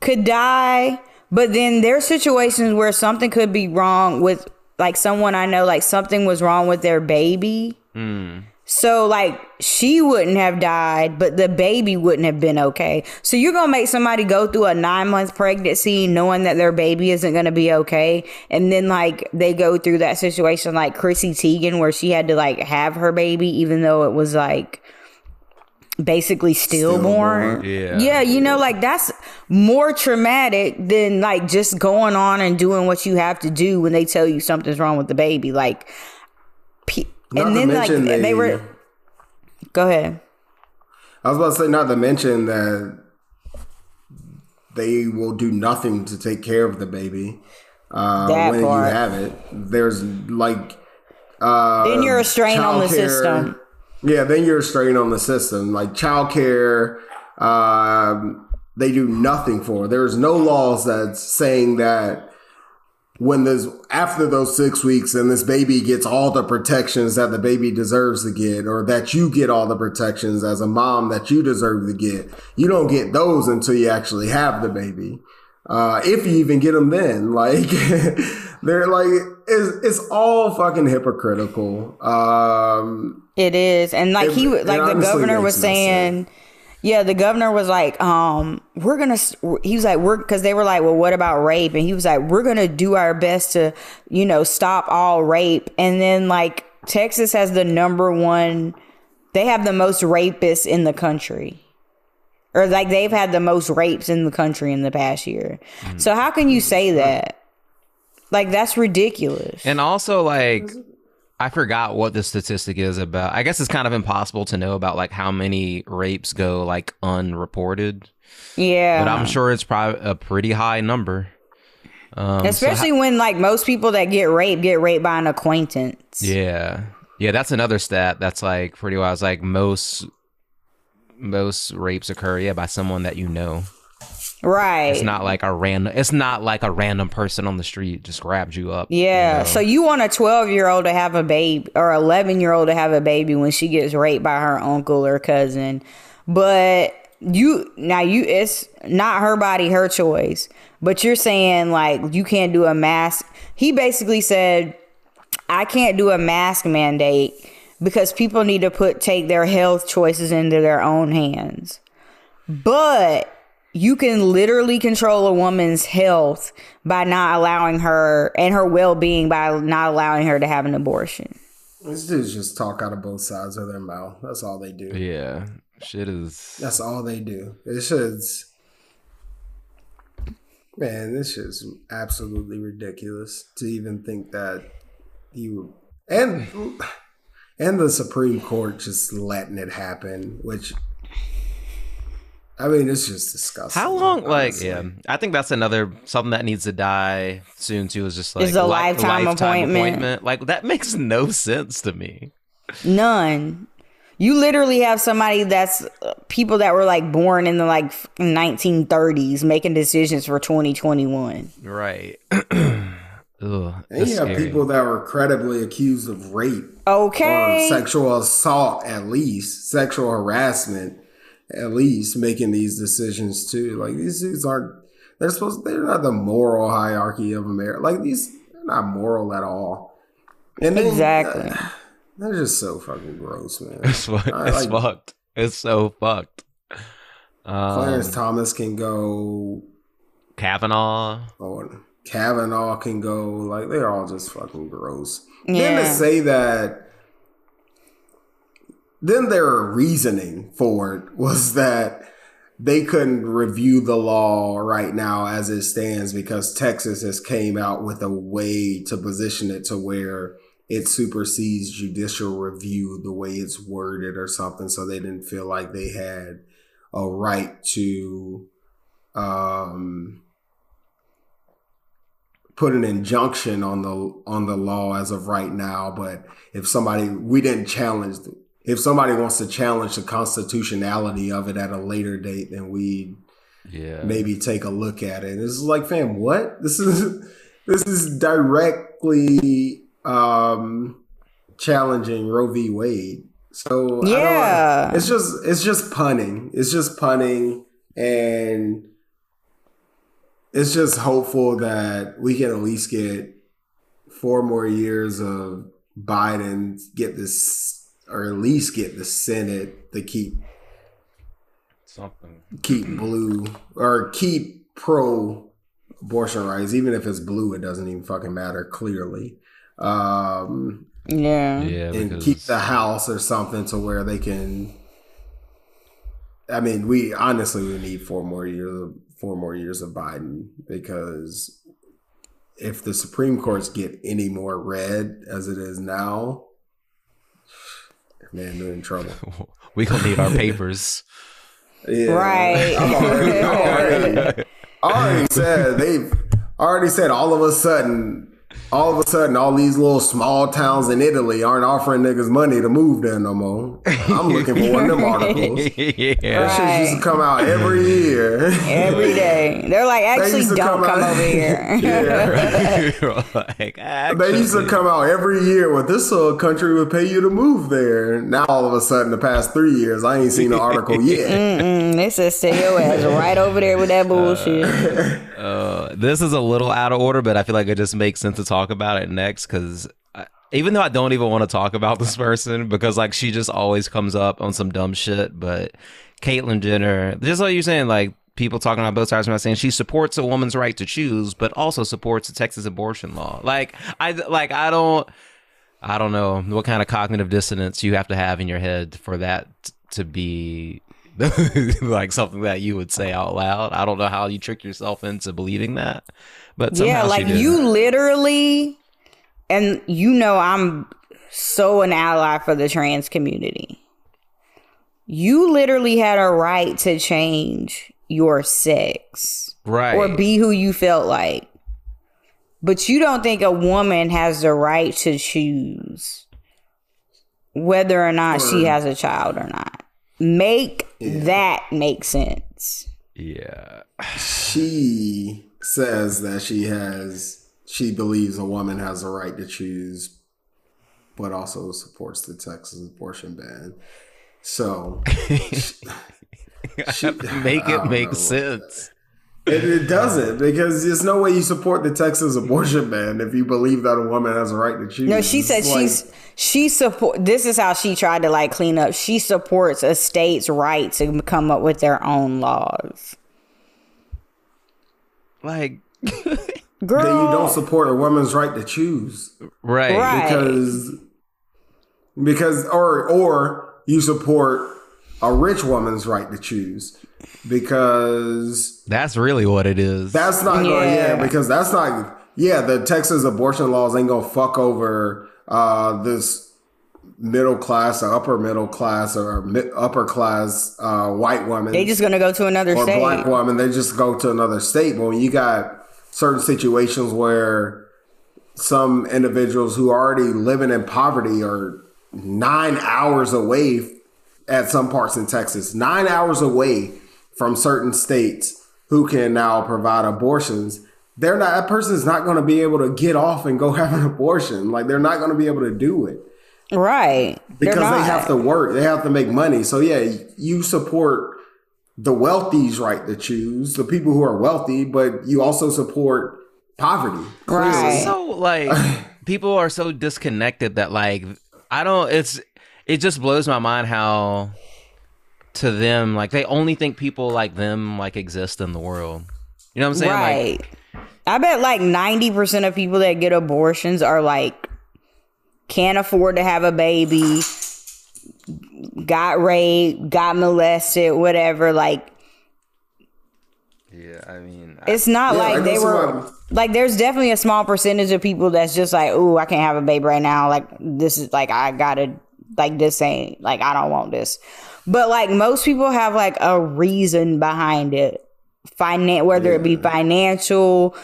could die, but then there's situations where something could be wrong with like someone I know, like something was wrong with their baby. Hmm. So like she wouldn't have died, but the baby wouldn't have been okay. So you're gonna make somebody go through a nine month pregnancy knowing that their baby isn't gonna be okay, and then like they go through that situation like Chrissy Teigen where she had to like have her baby even though it was like basically stillborn. Stillborn. Yeah. Yeah, you know, like that's more traumatic than like just going on and doing what you have to do when they tell you something's wrong with the baby. Like, pe- Not and then like mention they were. Go ahead. I was about to say, not to mention that they will do nothing to take care of the baby uh, when part. you have it. There's like uh, Then you're a strain on the childcare- system. Yeah, then you're a strain on the system. Like childcare, um, they do nothing for. There's no laws that's saying that when there's after those six weeks and this baby gets all the protections that the baby deserves to get, or that you get all the protections as a mom that you deserve to get. You don't get those until you actually have the baby. Uh, if you even get them then, like they're like it's, it's all fucking hypocritical. Um, It is, and like he, like the governor was saying, yeah, the governor was like, um, we're gonna. He was like, we're because they were like, well, what about rape? And he was like, we're gonna do our best to, you know, stop all rape. And then like Texas has the number one, they have the most rapists in the country. Or like they've had the most rapes in the country in the past year. So how can you say that? Like that's ridiculous. And also, like, I forgot what the statistic is about. I guess it's kind of impossible to know about like how many rapes go like unreported, yeah. but I'm sure it's probably a pretty high number. Um, so Especially when like most people that get raped get raped by an acquaintance. Yeah. Yeah, that's another stat that's like pretty wild. It's like most most rapes occur, yeah, by someone that you know. Right. It's not like a random it's not like a random person on the street just grabbed you up. you yeah. know? So you want a 12 year old to have a baby or 11 year old to have a baby when she gets raped by her uncle or cousin. But you now you it's not her body, her choice. But you're saying like you can't do a mask. He basically said I can't do a mask mandate because people need to put take their health choices into their own hands. But you can literally control a woman's health by not allowing her and her well-being by not allowing her to have an abortion. these dudes just talk out of both sides of their mouth. That's all they do. Yeah. Shit is That's all they do. It's just, man, this is absolutely ridiculous to even think that you and and the Supreme Court just letting it happen, which I mean, it's just disgusting. How long? Like, honestly. yeah, I think that's another something that needs to die soon too. Is just like Is a li- lifetime appointment. Like that makes no sense to me. None. You literally have somebody that's uh, people that were like born in the like 1930s making decisions for 2021. Right. Ugh, And that's you have scary. people that were credibly accused of rape Okay. or sexual assault, at least sexual harassment, at least making these decisions too. Like these dudes aren't. They're supposed. They're not the moral hierarchy of America. Like these, they're not moral at all. And then, Exactly. uh, they're just so fucking gross, man. It's, fu- I it's like- fucked. It's so fucked. Um, Clarence Thomas can go, Kavanaugh. or Kavanaugh can go. Like they're all just fucking gross. Then Yeah. to say that, then their reasoning for it was that they couldn't review the law right now as it stands because Texas has came out with a way to position it to where it supersedes judicial review the way it's worded or something. So they didn't feel like they had a right to um put an injunction on the on the law as of right now. But if somebody we didn't challenge if somebody wants to challenge the constitutionality of it at a later date then we Yeah. maybe take a look at it. This is like fam what? This is this is directly um challenging roe v. Wade. So I don't- Yeah. it's just it's just punning. It's just punning. And it's just hopeful that we can at least get four more years of Biden get this or at least get the Senate to keep Something. keep blue or keep pro abortion rights, even if it's blue, it doesn't even fucking matter clearly. Um Yeah. Yeah, and keep the house or something to where they can I mean, we honestly we need four more years of four more years of Biden because if the Supreme Courts get any more red as it is now, man, they're in trouble. we gonna need our papers. Yeah. Right. I'm already, I already, already said they've already said all of a sudden all of a sudden all these little small towns in Italy aren't offering niggas money to move there no more. I'm looking for one of them articles. yeah. That shit used to come out every year. Every day. They're like, actually, used to don't come come, out- over here. Yeah. like, They used to come out every year with this uh, country would pay you to move there. Now all of a sudden, the past three years, I ain't seen an article yet. Mm-mm, they said stay your ass right over there with that bullshit. Uh, this is a little out of order, but I feel like it just makes sense to talk about it next because even though I don't even want to talk about this person because like she just always comes up on some dumb shit, but Caitlyn Jenner, just like you're saying, like people talking on both sides of my saying she supports a woman's right to choose, but also supports the Texas abortion law. Like I like I don't I don't know what kind of cognitive dissonance you have to have in your head for that to be like something that you would say out loud. I don't know how you trick yourself into believing that, but yeah, like you literally, and you know, I'm so an ally for the trans community. You literally had a right to change your sex right or be who you felt like. But you don't think a woman has the right to choose whether or not she has a child or not. Make that make sense. yeah. She says that she has, she believes a woman has a right to choose, but also supports the Texas abortion ban. So she- Make it make know. sense. It, it doesn't because there's no way you support the Texas abortion ban if you believe that a woman has a right to choose. No, she said It's like- she's she support. This is how she tried to like clean up. She supports a state's right to come up with their own laws. Like Girl, then you don't support a woman's right to choose right. Right. because because or or you support a rich woman's right to choose because That's really what it is. that's not going Yeah. yeah because that's not yeah the Texas abortion laws ain't gonna fuck over uh this middle class or upper middle class or mi- upper class uh white woman they just gonna go to another or state. black woman, they just go to another state. But when you got certain situations where some individuals who are already living in poverty are nine hours away at some parts in Texas, nine hours away from certain states who can now provide abortions, they're not that person's not going to be able to get off and go have an abortion. Like they're not going to be able to do it right? Because they have to work they have to make money so yeah you support the wealthy's right to choose the people who are wealthy but you also support poverty Right. so like people are so disconnected that like I don't it's it just blows my mind how to them like they only think people like them like exist in the world. You know what I'm saying? right. Like I bet like ninety percent of people that get abortions are like can't afford to have a baby, got raped, got molested, whatever. Like Yeah, I mean, It's not Yeah, like I they were what- like there's definitely a small percentage of people that's just like, "Ooh, I can't have a baby right now. Like this is like I got to like this ain't like I don't want this." But like most people have like a reason behind it. Finan- whether it be financial,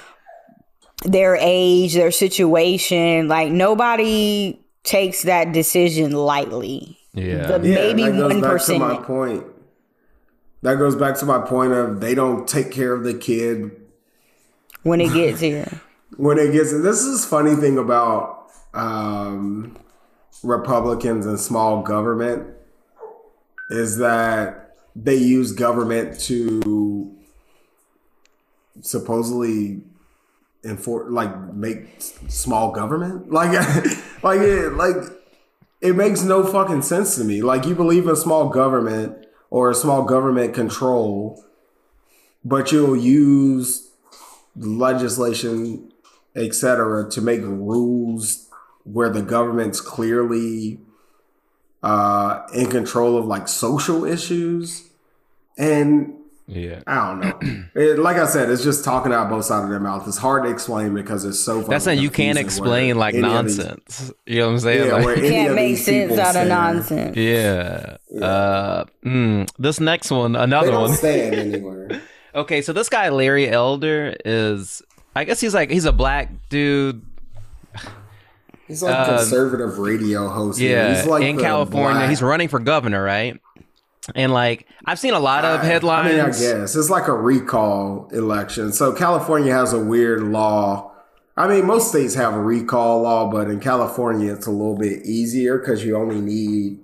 their age, their situation, like nobody takes that decision lightly. yeah, The- Yeah, maybe that goes one back to my point. That goes back to my point of they don't take care of the kid when it gets here. when it gets. This is funny thing about um, Republicans and small government is that they use government to supposedly enforce, like make small government, like, like it, like it makes no fucking sense to me. Like you believe in small government or small government control, but you'll use legislation, etc., to make rules where the government's clearly uh, in control of like social issues. And yeah. I don't know. It, like I said, it's just talking out both sides of their mouth. It's hard to explain because it's so. That's fucking not you can't explain like any of these- nonsense. You know what I'm saying? Yeah, Like- where any Can't make sense out of stand. nonsense. Yeah. Uh, mm, this next one, They another don't one. stand anywhere. Okay, so this guy Larry Elder is, I guess he's like he's a black dude. He's like Uh, conservative radio host. Yeah, he's like in California, black- he's running for governor, right? And like I've seen a lot of headlines. I mean, I guess it's like a recall election. So California has a weird law. I mean, most states have a recall law, but in California, it's a little bit easier because you only need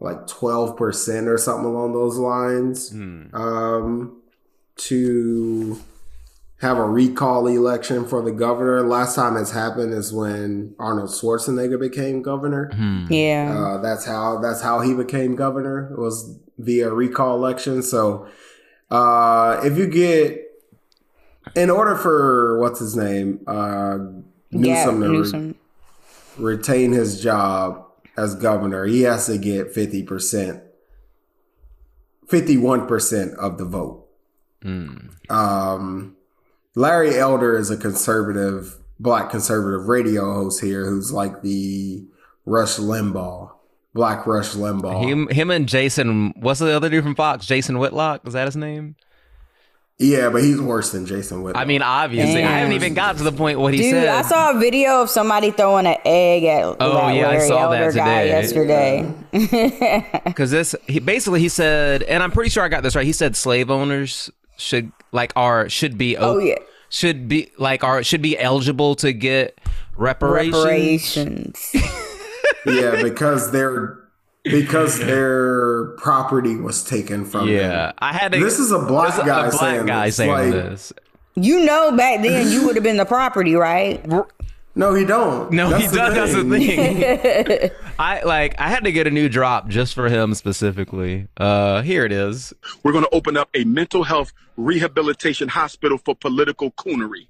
like twelve percent or something along those lines Hmm. um, to have a recall election for the governor. Last time it's happened is when Arnold Schwarzenegger became governor. Hmm. Yeah. Uh, that's how that's how he became governor was via recall election. So uh, if you get in order for what's his name uh, yeah, Newsom to re- retain his job as governor, he has to get fifty percent, fifty one percent of the vote. Um, Larry Elder is a conservative, black conservative radio host here who's like the Rush Limbaugh, Black Rush Limbaugh. Him, him and Jason. What's the other dude from Fox? Jason Whitlock. Is that his name? yeah, but he's worse than Jason Whitlock. I mean, obviously, I haven't even got to the point what he Dude, said. I saw a video of somebody throwing an egg at Oh, that yeah, I Larry saw that Elder guy today. yesterday. because this he basically he said, and I'm pretty sure I got this right. He said slave owners should like are should be Oh, yeah. should be like are should be eligible to get reparations. Reparations. yeah, because their because their property was taken from them. Yeah, I had to. This is a black this guy a black saying guy this, saying like- this. you know, back then you would have been the property, right? No, he don't. No, he That's the does. That's the thing. I like. I had to get a new drop just for him specifically. Uh, here it is. We're going to open up a mental health rehabilitation hospital for political coonery.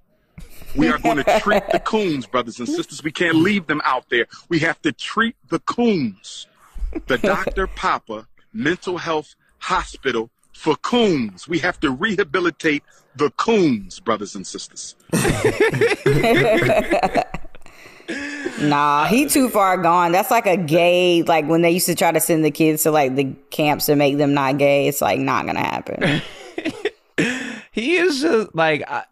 We are going to treat the coons, brothers and sisters. We can't leave them out there. We have to treat the coons. The Dr. Papa Mental Health Hospital for coons. We have to rehabilitate the coons, brothers and sisters. Nah, he too far gone. That's like a gay, like when they used to try to send the kids to like the camps to make them not gay. It's like not gonna happen. He is just like I,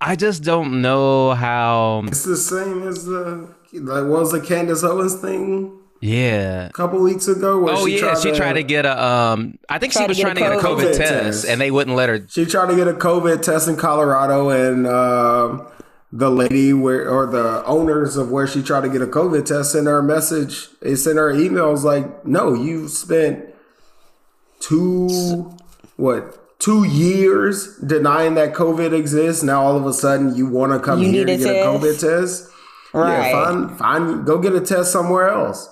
I just don't know how. It's the same as the like what was the Candace Owens thing Yeah. a couple weeks ago. Where Oh she yeah, tried she to, tried to get a um. I think she was to trying to get a COVID, COVID test, test. and they wouldn't let her. She tried to get a COVID test in Colorado, and um the lady where or the owners of where she tried to get a COVID test sent her a message. They sent her emails like, "No, you spent two what two years denying that COVID exists. Now all of a sudden you want to come You here need to a get a? COVID test? Right. Yeah, fine, fine. Go get a test somewhere else."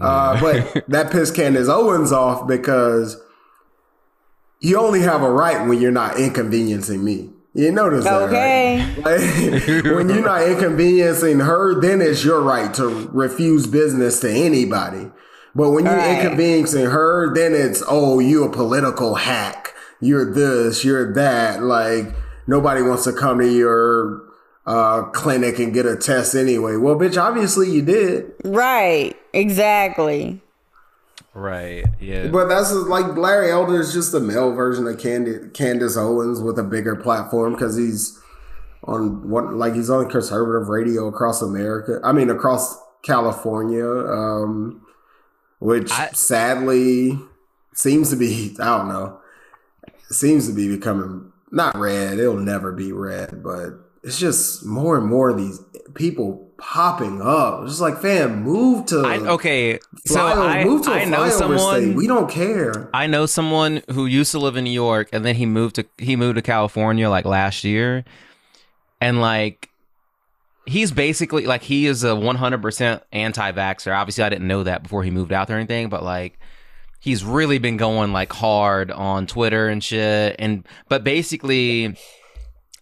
Uh, but that pissed Candace Owens off because you only have a right when you're not inconveniencing me. You notice that, Okay. right? Like, when you're not inconveniencing her, then it's your right to refuse business to anybody. But when you're Right. inconveniencing her, then it's oh, you a political hack. you're this, you're that. Like nobody wants to come to your uh, clinic and get a test anyway. Well, bitch, obviously you did. Right. Exactly. Right. Yeah. But that's like Larry Elder is just a male version of Candy, Candace Owens with a bigger platform because he's on what like he's on conservative radio across America. I mean across California, um, which sadly seems to be I don't know seems to be becoming not red. It'll never be red, but it's just more and more of these people popping up. It's just like, fam, move to I, okay, so flyover- I, move to I know someone. state. We don't care. I know someone who used to live in New York and then he moved to he moved to California like last year. And like he's basically like he is a 100% anti-vaxxer. Obviously I didn't know that before he moved out there or anything, but like he's really been going like hard on Twitter and shit and but basically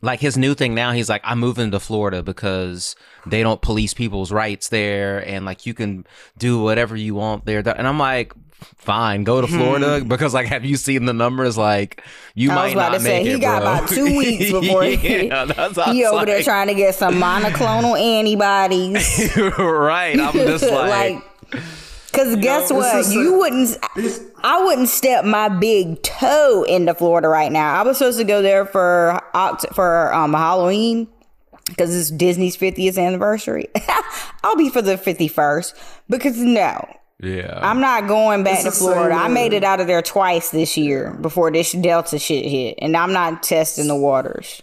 like his new thing now he's like i'm moving to florida because they don't police people's rights there and like you can do whatever you want there and i'm like fine go to hmm. florida because like have you seen the numbers like you I might was about not to say make he it, got bro. about two weeks before he, yeah, he was over there trying to get some monoclonal antibodies. right i'm just like, Cause guess it's what? just a- you wouldn't. I wouldn't step my big toe into Florida right now. I was supposed to go there for for um, Halloween because it's Disney's 50th anniversary. I'll be for the 51st because no, yeah I'm not going back to Florida. I made it out of there twice this year before this Delta shit hit, and I'm not testing the waters.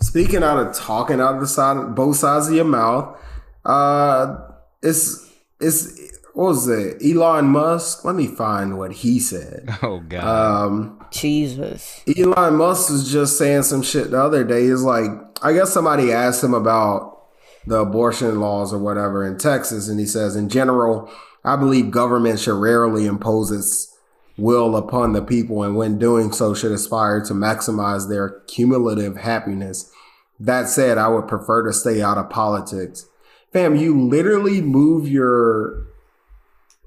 Speaking out of talking out of the side, both sides of your mouth, uh, it's it's what was it? Elon Musk. Let me find what he said. oh god Um, Jesus. Elon Musk was just saying some shit the other day. He's like, I guess somebody asked him about the abortion laws or whatever in Texas, and he says, in general, I believe government should rarely impose its will upon the people, and when doing so, should aspire to maximize their cumulative happiness. That said, I would prefer to stay out of politics. Fam, you literally move your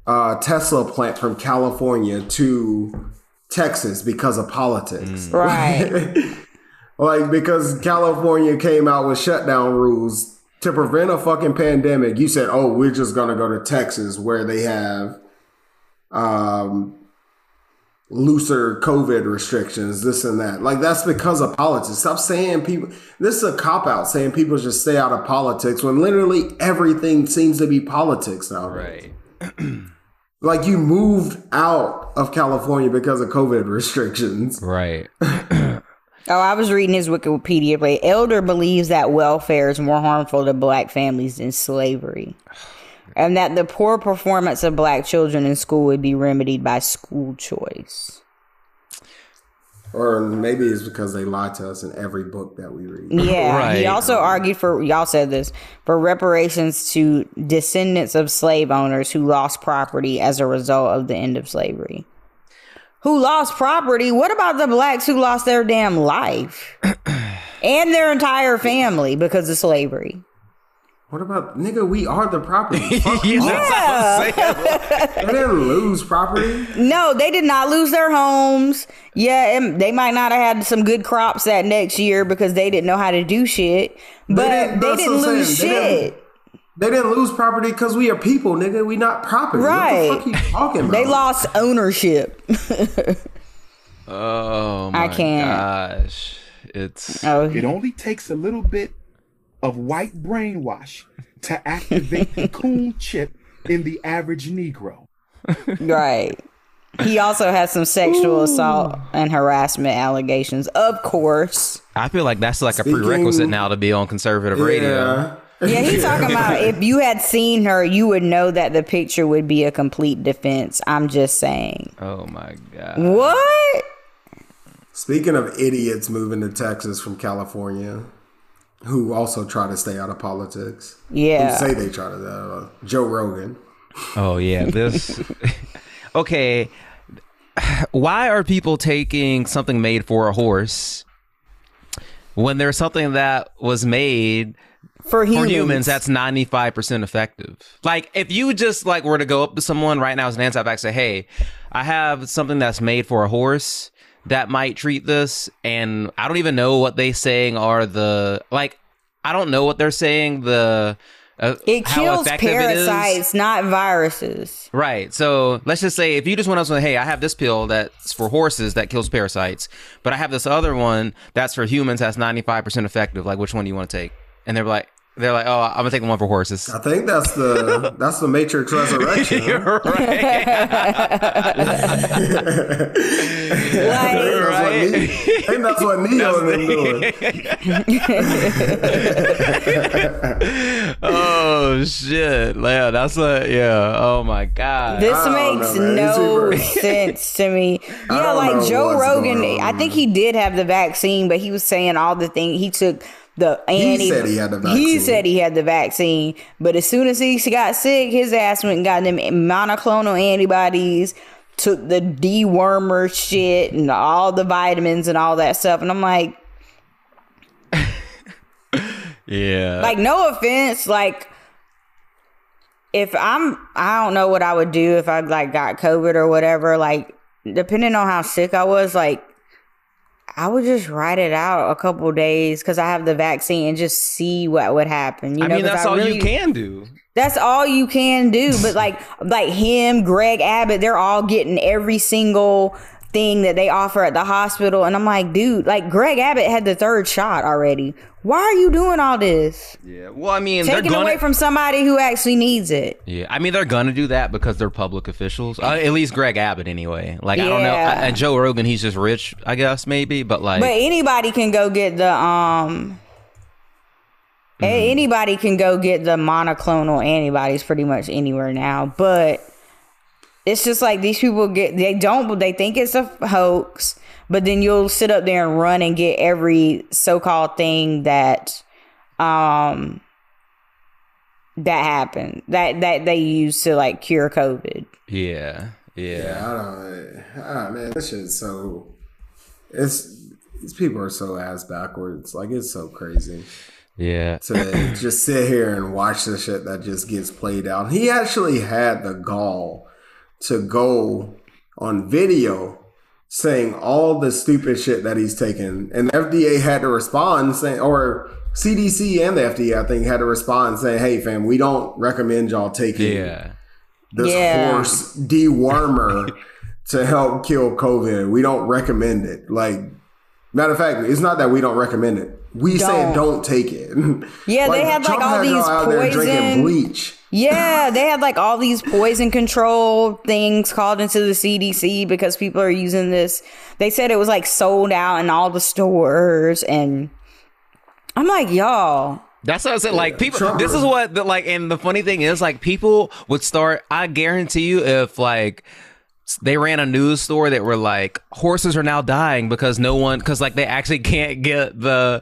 uh, Tesla plant from California to Texas because of politics. Right. like because California came out with shutdown rules to prevent a fucking pandemic. You said, "Oh, we're just going to go to Texas where they have um looser COVID restrictions, this and that. Like that's because of politics. Stop saying people this is a cop out saying people should stay out of politics when literally everything seems to be politics now. right Like you moved out of California because of COVID restrictions. right Oh, I was reading his Wikipedia page. Elder believes that welfare is more harmful to black families than slavery. And that the poor performance of black children in school would be remedied by school choice. Or maybe it's because they lie to us in every book that we read. Yeah. Right. He also argued for, y'all said this, for reparations to descendants of slave owners who lost property as a result of the end of slavery. Who lost property? What about the blacks who lost their damn life and their entire family because of slavery? What about nigga? We are the property. Fuck Yeah, off. that's what I'm saying. They didn't lose property. No, they did not lose their homes. Yeah, and they might not have had some good crops that next year because they didn't know how to do shit. But they didn't- didn't, that's what I'm lose saying. They didn't- shit. They didn't lose property because we are people, nigga. We not property. Right. What the fuck you talking about? They lost ownership. oh I my can't. gosh it's Oh, It only takes a little bit of white brainwash to activate the coon chip in the average Negro. right. He also has some sexual assault and harassment allegations, of course. i feel like that's like Speaking- a prerequisite now to be on conservative radio Yeah. Yeah, he's talking about if you had seen her, you would know that the picture would be a complete defense. I'm just saying. oh my god What? Speaking of idiots moving to Texas from California, who also try to stay out of politics. Yeah. Who say they try to. Uh, Joe Rogan. Oh yeah, this. okay, why are people taking something made for a horse when there's something that was made For humans. for humans that's 95% effective? Like if you just like were to go up to someone right now as an anti-vax say, "Hey, I have something that's made for a horse that might treat this, and I don't even know what they saying are the like. I don't know what they're saying. The uh, It kills effective it is. parasites, not viruses. Right. So let's just say if you just went up and say, hey, I have this pill that's for horses that kills parasites, but I have this other one that's for humans that's 95% effective. Like, which one do you want to take? And they're like, they're like, oh, I'm gonna take the one for horses. I think that's the that's the Matrix Resurrection. You're right. That's what Ne- I that's what Neo and them doing. oh shit! Yeah, that's what. Yeah. Oh my god. This makes know, no sense to me. Yeah, like Joe Rogan, I think he did have the vaccine, but he was saying all the things he took the anti- said he had the vaccine. He said he had the vaccine, but as soon as he got sick, his ass went and got them monoclonal antibodies, took the dewormer shit and all the vitamins and all that stuff, and I'm like, Yeah. like no offense like if i'm i don't know what i would do if i like got covid or whatever like depending on how sick i was like i would just ride it out a couple days because i have the vaccine and just see what would happen you I know mean, that's I all really- you can do. That's all you can do but like like him greg abbott they're all getting every single thing that they offer at the hospital and i'm like dude like greg abbott had the third shot already why are you doing all this Yeah. Well, I mean, taking they're gonna. away from somebody who actually needs it. yeah, I mean they're gonna do that because they're public officials. Uh, at least Greg Abbott, anyway. Like I don't know, Yeah. and Joe Rogan, he's just rich, I guess maybe. But like, but anybody can go get the um. Mm-hmm. Anybody can go get the monoclonal antibodies pretty much anywhere now, but it's just like these people get they don't they think it's a hoax, but then you'll sit up there and run and get every so-called thing that um that happened that that they used to like cure COVID. yeah, yeah, Yeah, I don't. Ah, man, this shit's so. It's these people are so ass backwards. Like it's so crazy yeah. to just sit here and watch the shit that just gets played out. He actually had the gall to go on video saying all the stupid shit that he's taken, and the FDA had to respond saying, or CDC and the FDA, I think, had to respond saying, "Hey, fam, we don't recommend y'all taking Yeah. this Yeah. horse dewormer to help kill COVID. We don't recommend it. Like, matter of fact, it's not that we don't recommend it. We say Don't. don't take it. Yeah, they had, like, all had these out there drinking poison- bleach. Yeah, they had like all these poison control things called into the CDC because people are using this. They said it was like sold out in all the stores, and I'm like, y'all, That's what I said. Like people, Trump- this is what the, like, and the funny thing is, like people would start. I guarantee you, if like they ran a news story that were like horses are now dying because no one, because like they actually can't get the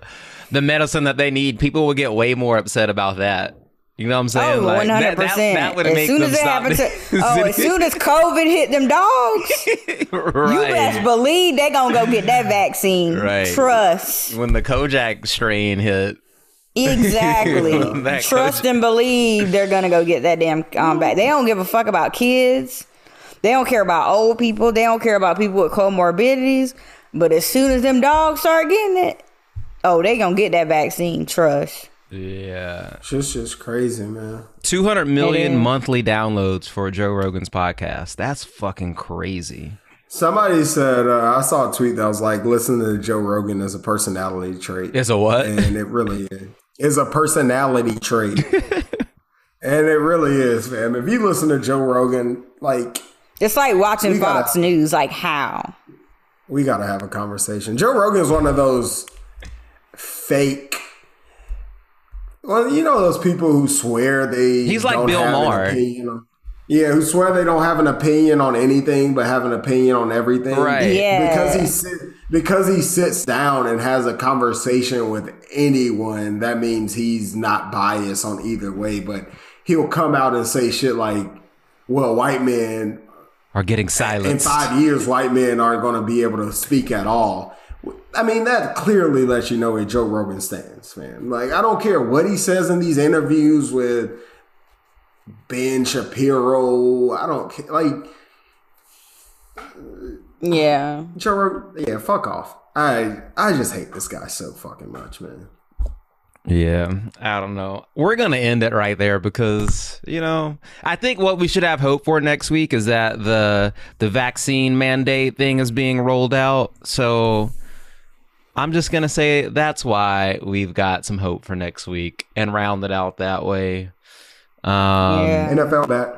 the medicine that they need, people would get way more upset about that. You know what I'm saying? oh, Like, one that- hundred that- That would As make soon them as stop. to, oh, as soon as COVID hit them dogs, you best believe they gonna go get that vaccine. Right. Trust. when the Kojak strain hit. Exactly. Trust Kojak- and believe they're gonna go get that damn um, back. They don't give a fuck about kids. They don't care about old people. They don't care about people with comorbidities. But as soon as them dogs start getting it, oh, they gonna get that vaccine. Trust. Yeah. Shit's just crazy, man. 200 million It is. monthly downloads for Joe Rogan's podcast. That's fucking crazy. Somebody said uh, I saw a tweet that was like, "Listen to Joe Rogan as a personality trait." It's a what? and it really is. is a personality trait, and it really is, man. If you listen to Joe Rogan, like It's like watching We gotta- Fox News. Like how? we got to have a conversation. Joe Rogan is one of those fake. Well, you know those people who swear they He's like Bill Maher. Yeah, who swear they don't have an opinion on anything but have an opinion on everything. Right. Yeah. Because he sit, because he sits down and has a conversation with anyone, that means he's not biased on either way. But he'll come out and say shit like, "Well, white men Are getting silenced. in five years, white men aren't going to be able to speak at all. I mean, that clearly lets you know where Joe Rogan stands, man. Like, I don't care what he says in these interviews with Ben Shapiro. I don't care. Like, Yeah. Joe Rogan, yeah, fuck off. I I just hate this guy so fucking much, man. Yeah, I don't know. We're gonna end it right there because you know I think what we should have hope for next week is that the the vaccine mandate thing is being rolled out. So I'm just gonna say that's why we've got some hope for next week and round it out that way. Um, Yeah. NFL back.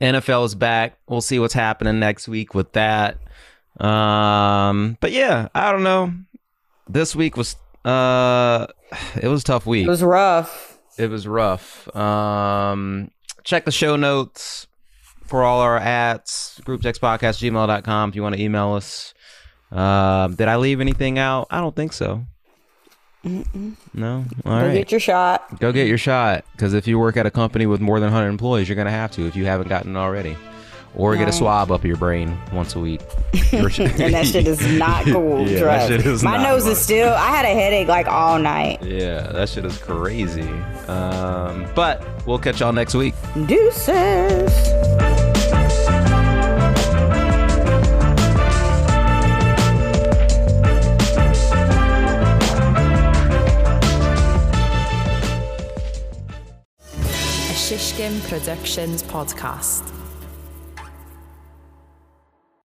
NFL is back. We'll see what's happening next week with that. Um, but yeah, I don't know. This week was uh, it was a tough week. It was rough. It was rough. Um, check the show notes for all our ads. Grouptextpodcast gmail.com if you want to email us. Um, did I leave anything out? I don't think so. No. All Go right. get your shot. Go get your shot. Because if you work at a company with more than 100 employees, you're going to have to if you haven't gotten it already. Or get a swab up your brain once a week. and that shit is not cool. Yeah, that shit is My not nose fun. is still. I had a headache like all night. Yeah, that shit is crazy. Um, but we'll catch y'all next week. Deuces. A Shishkin Productions podcast.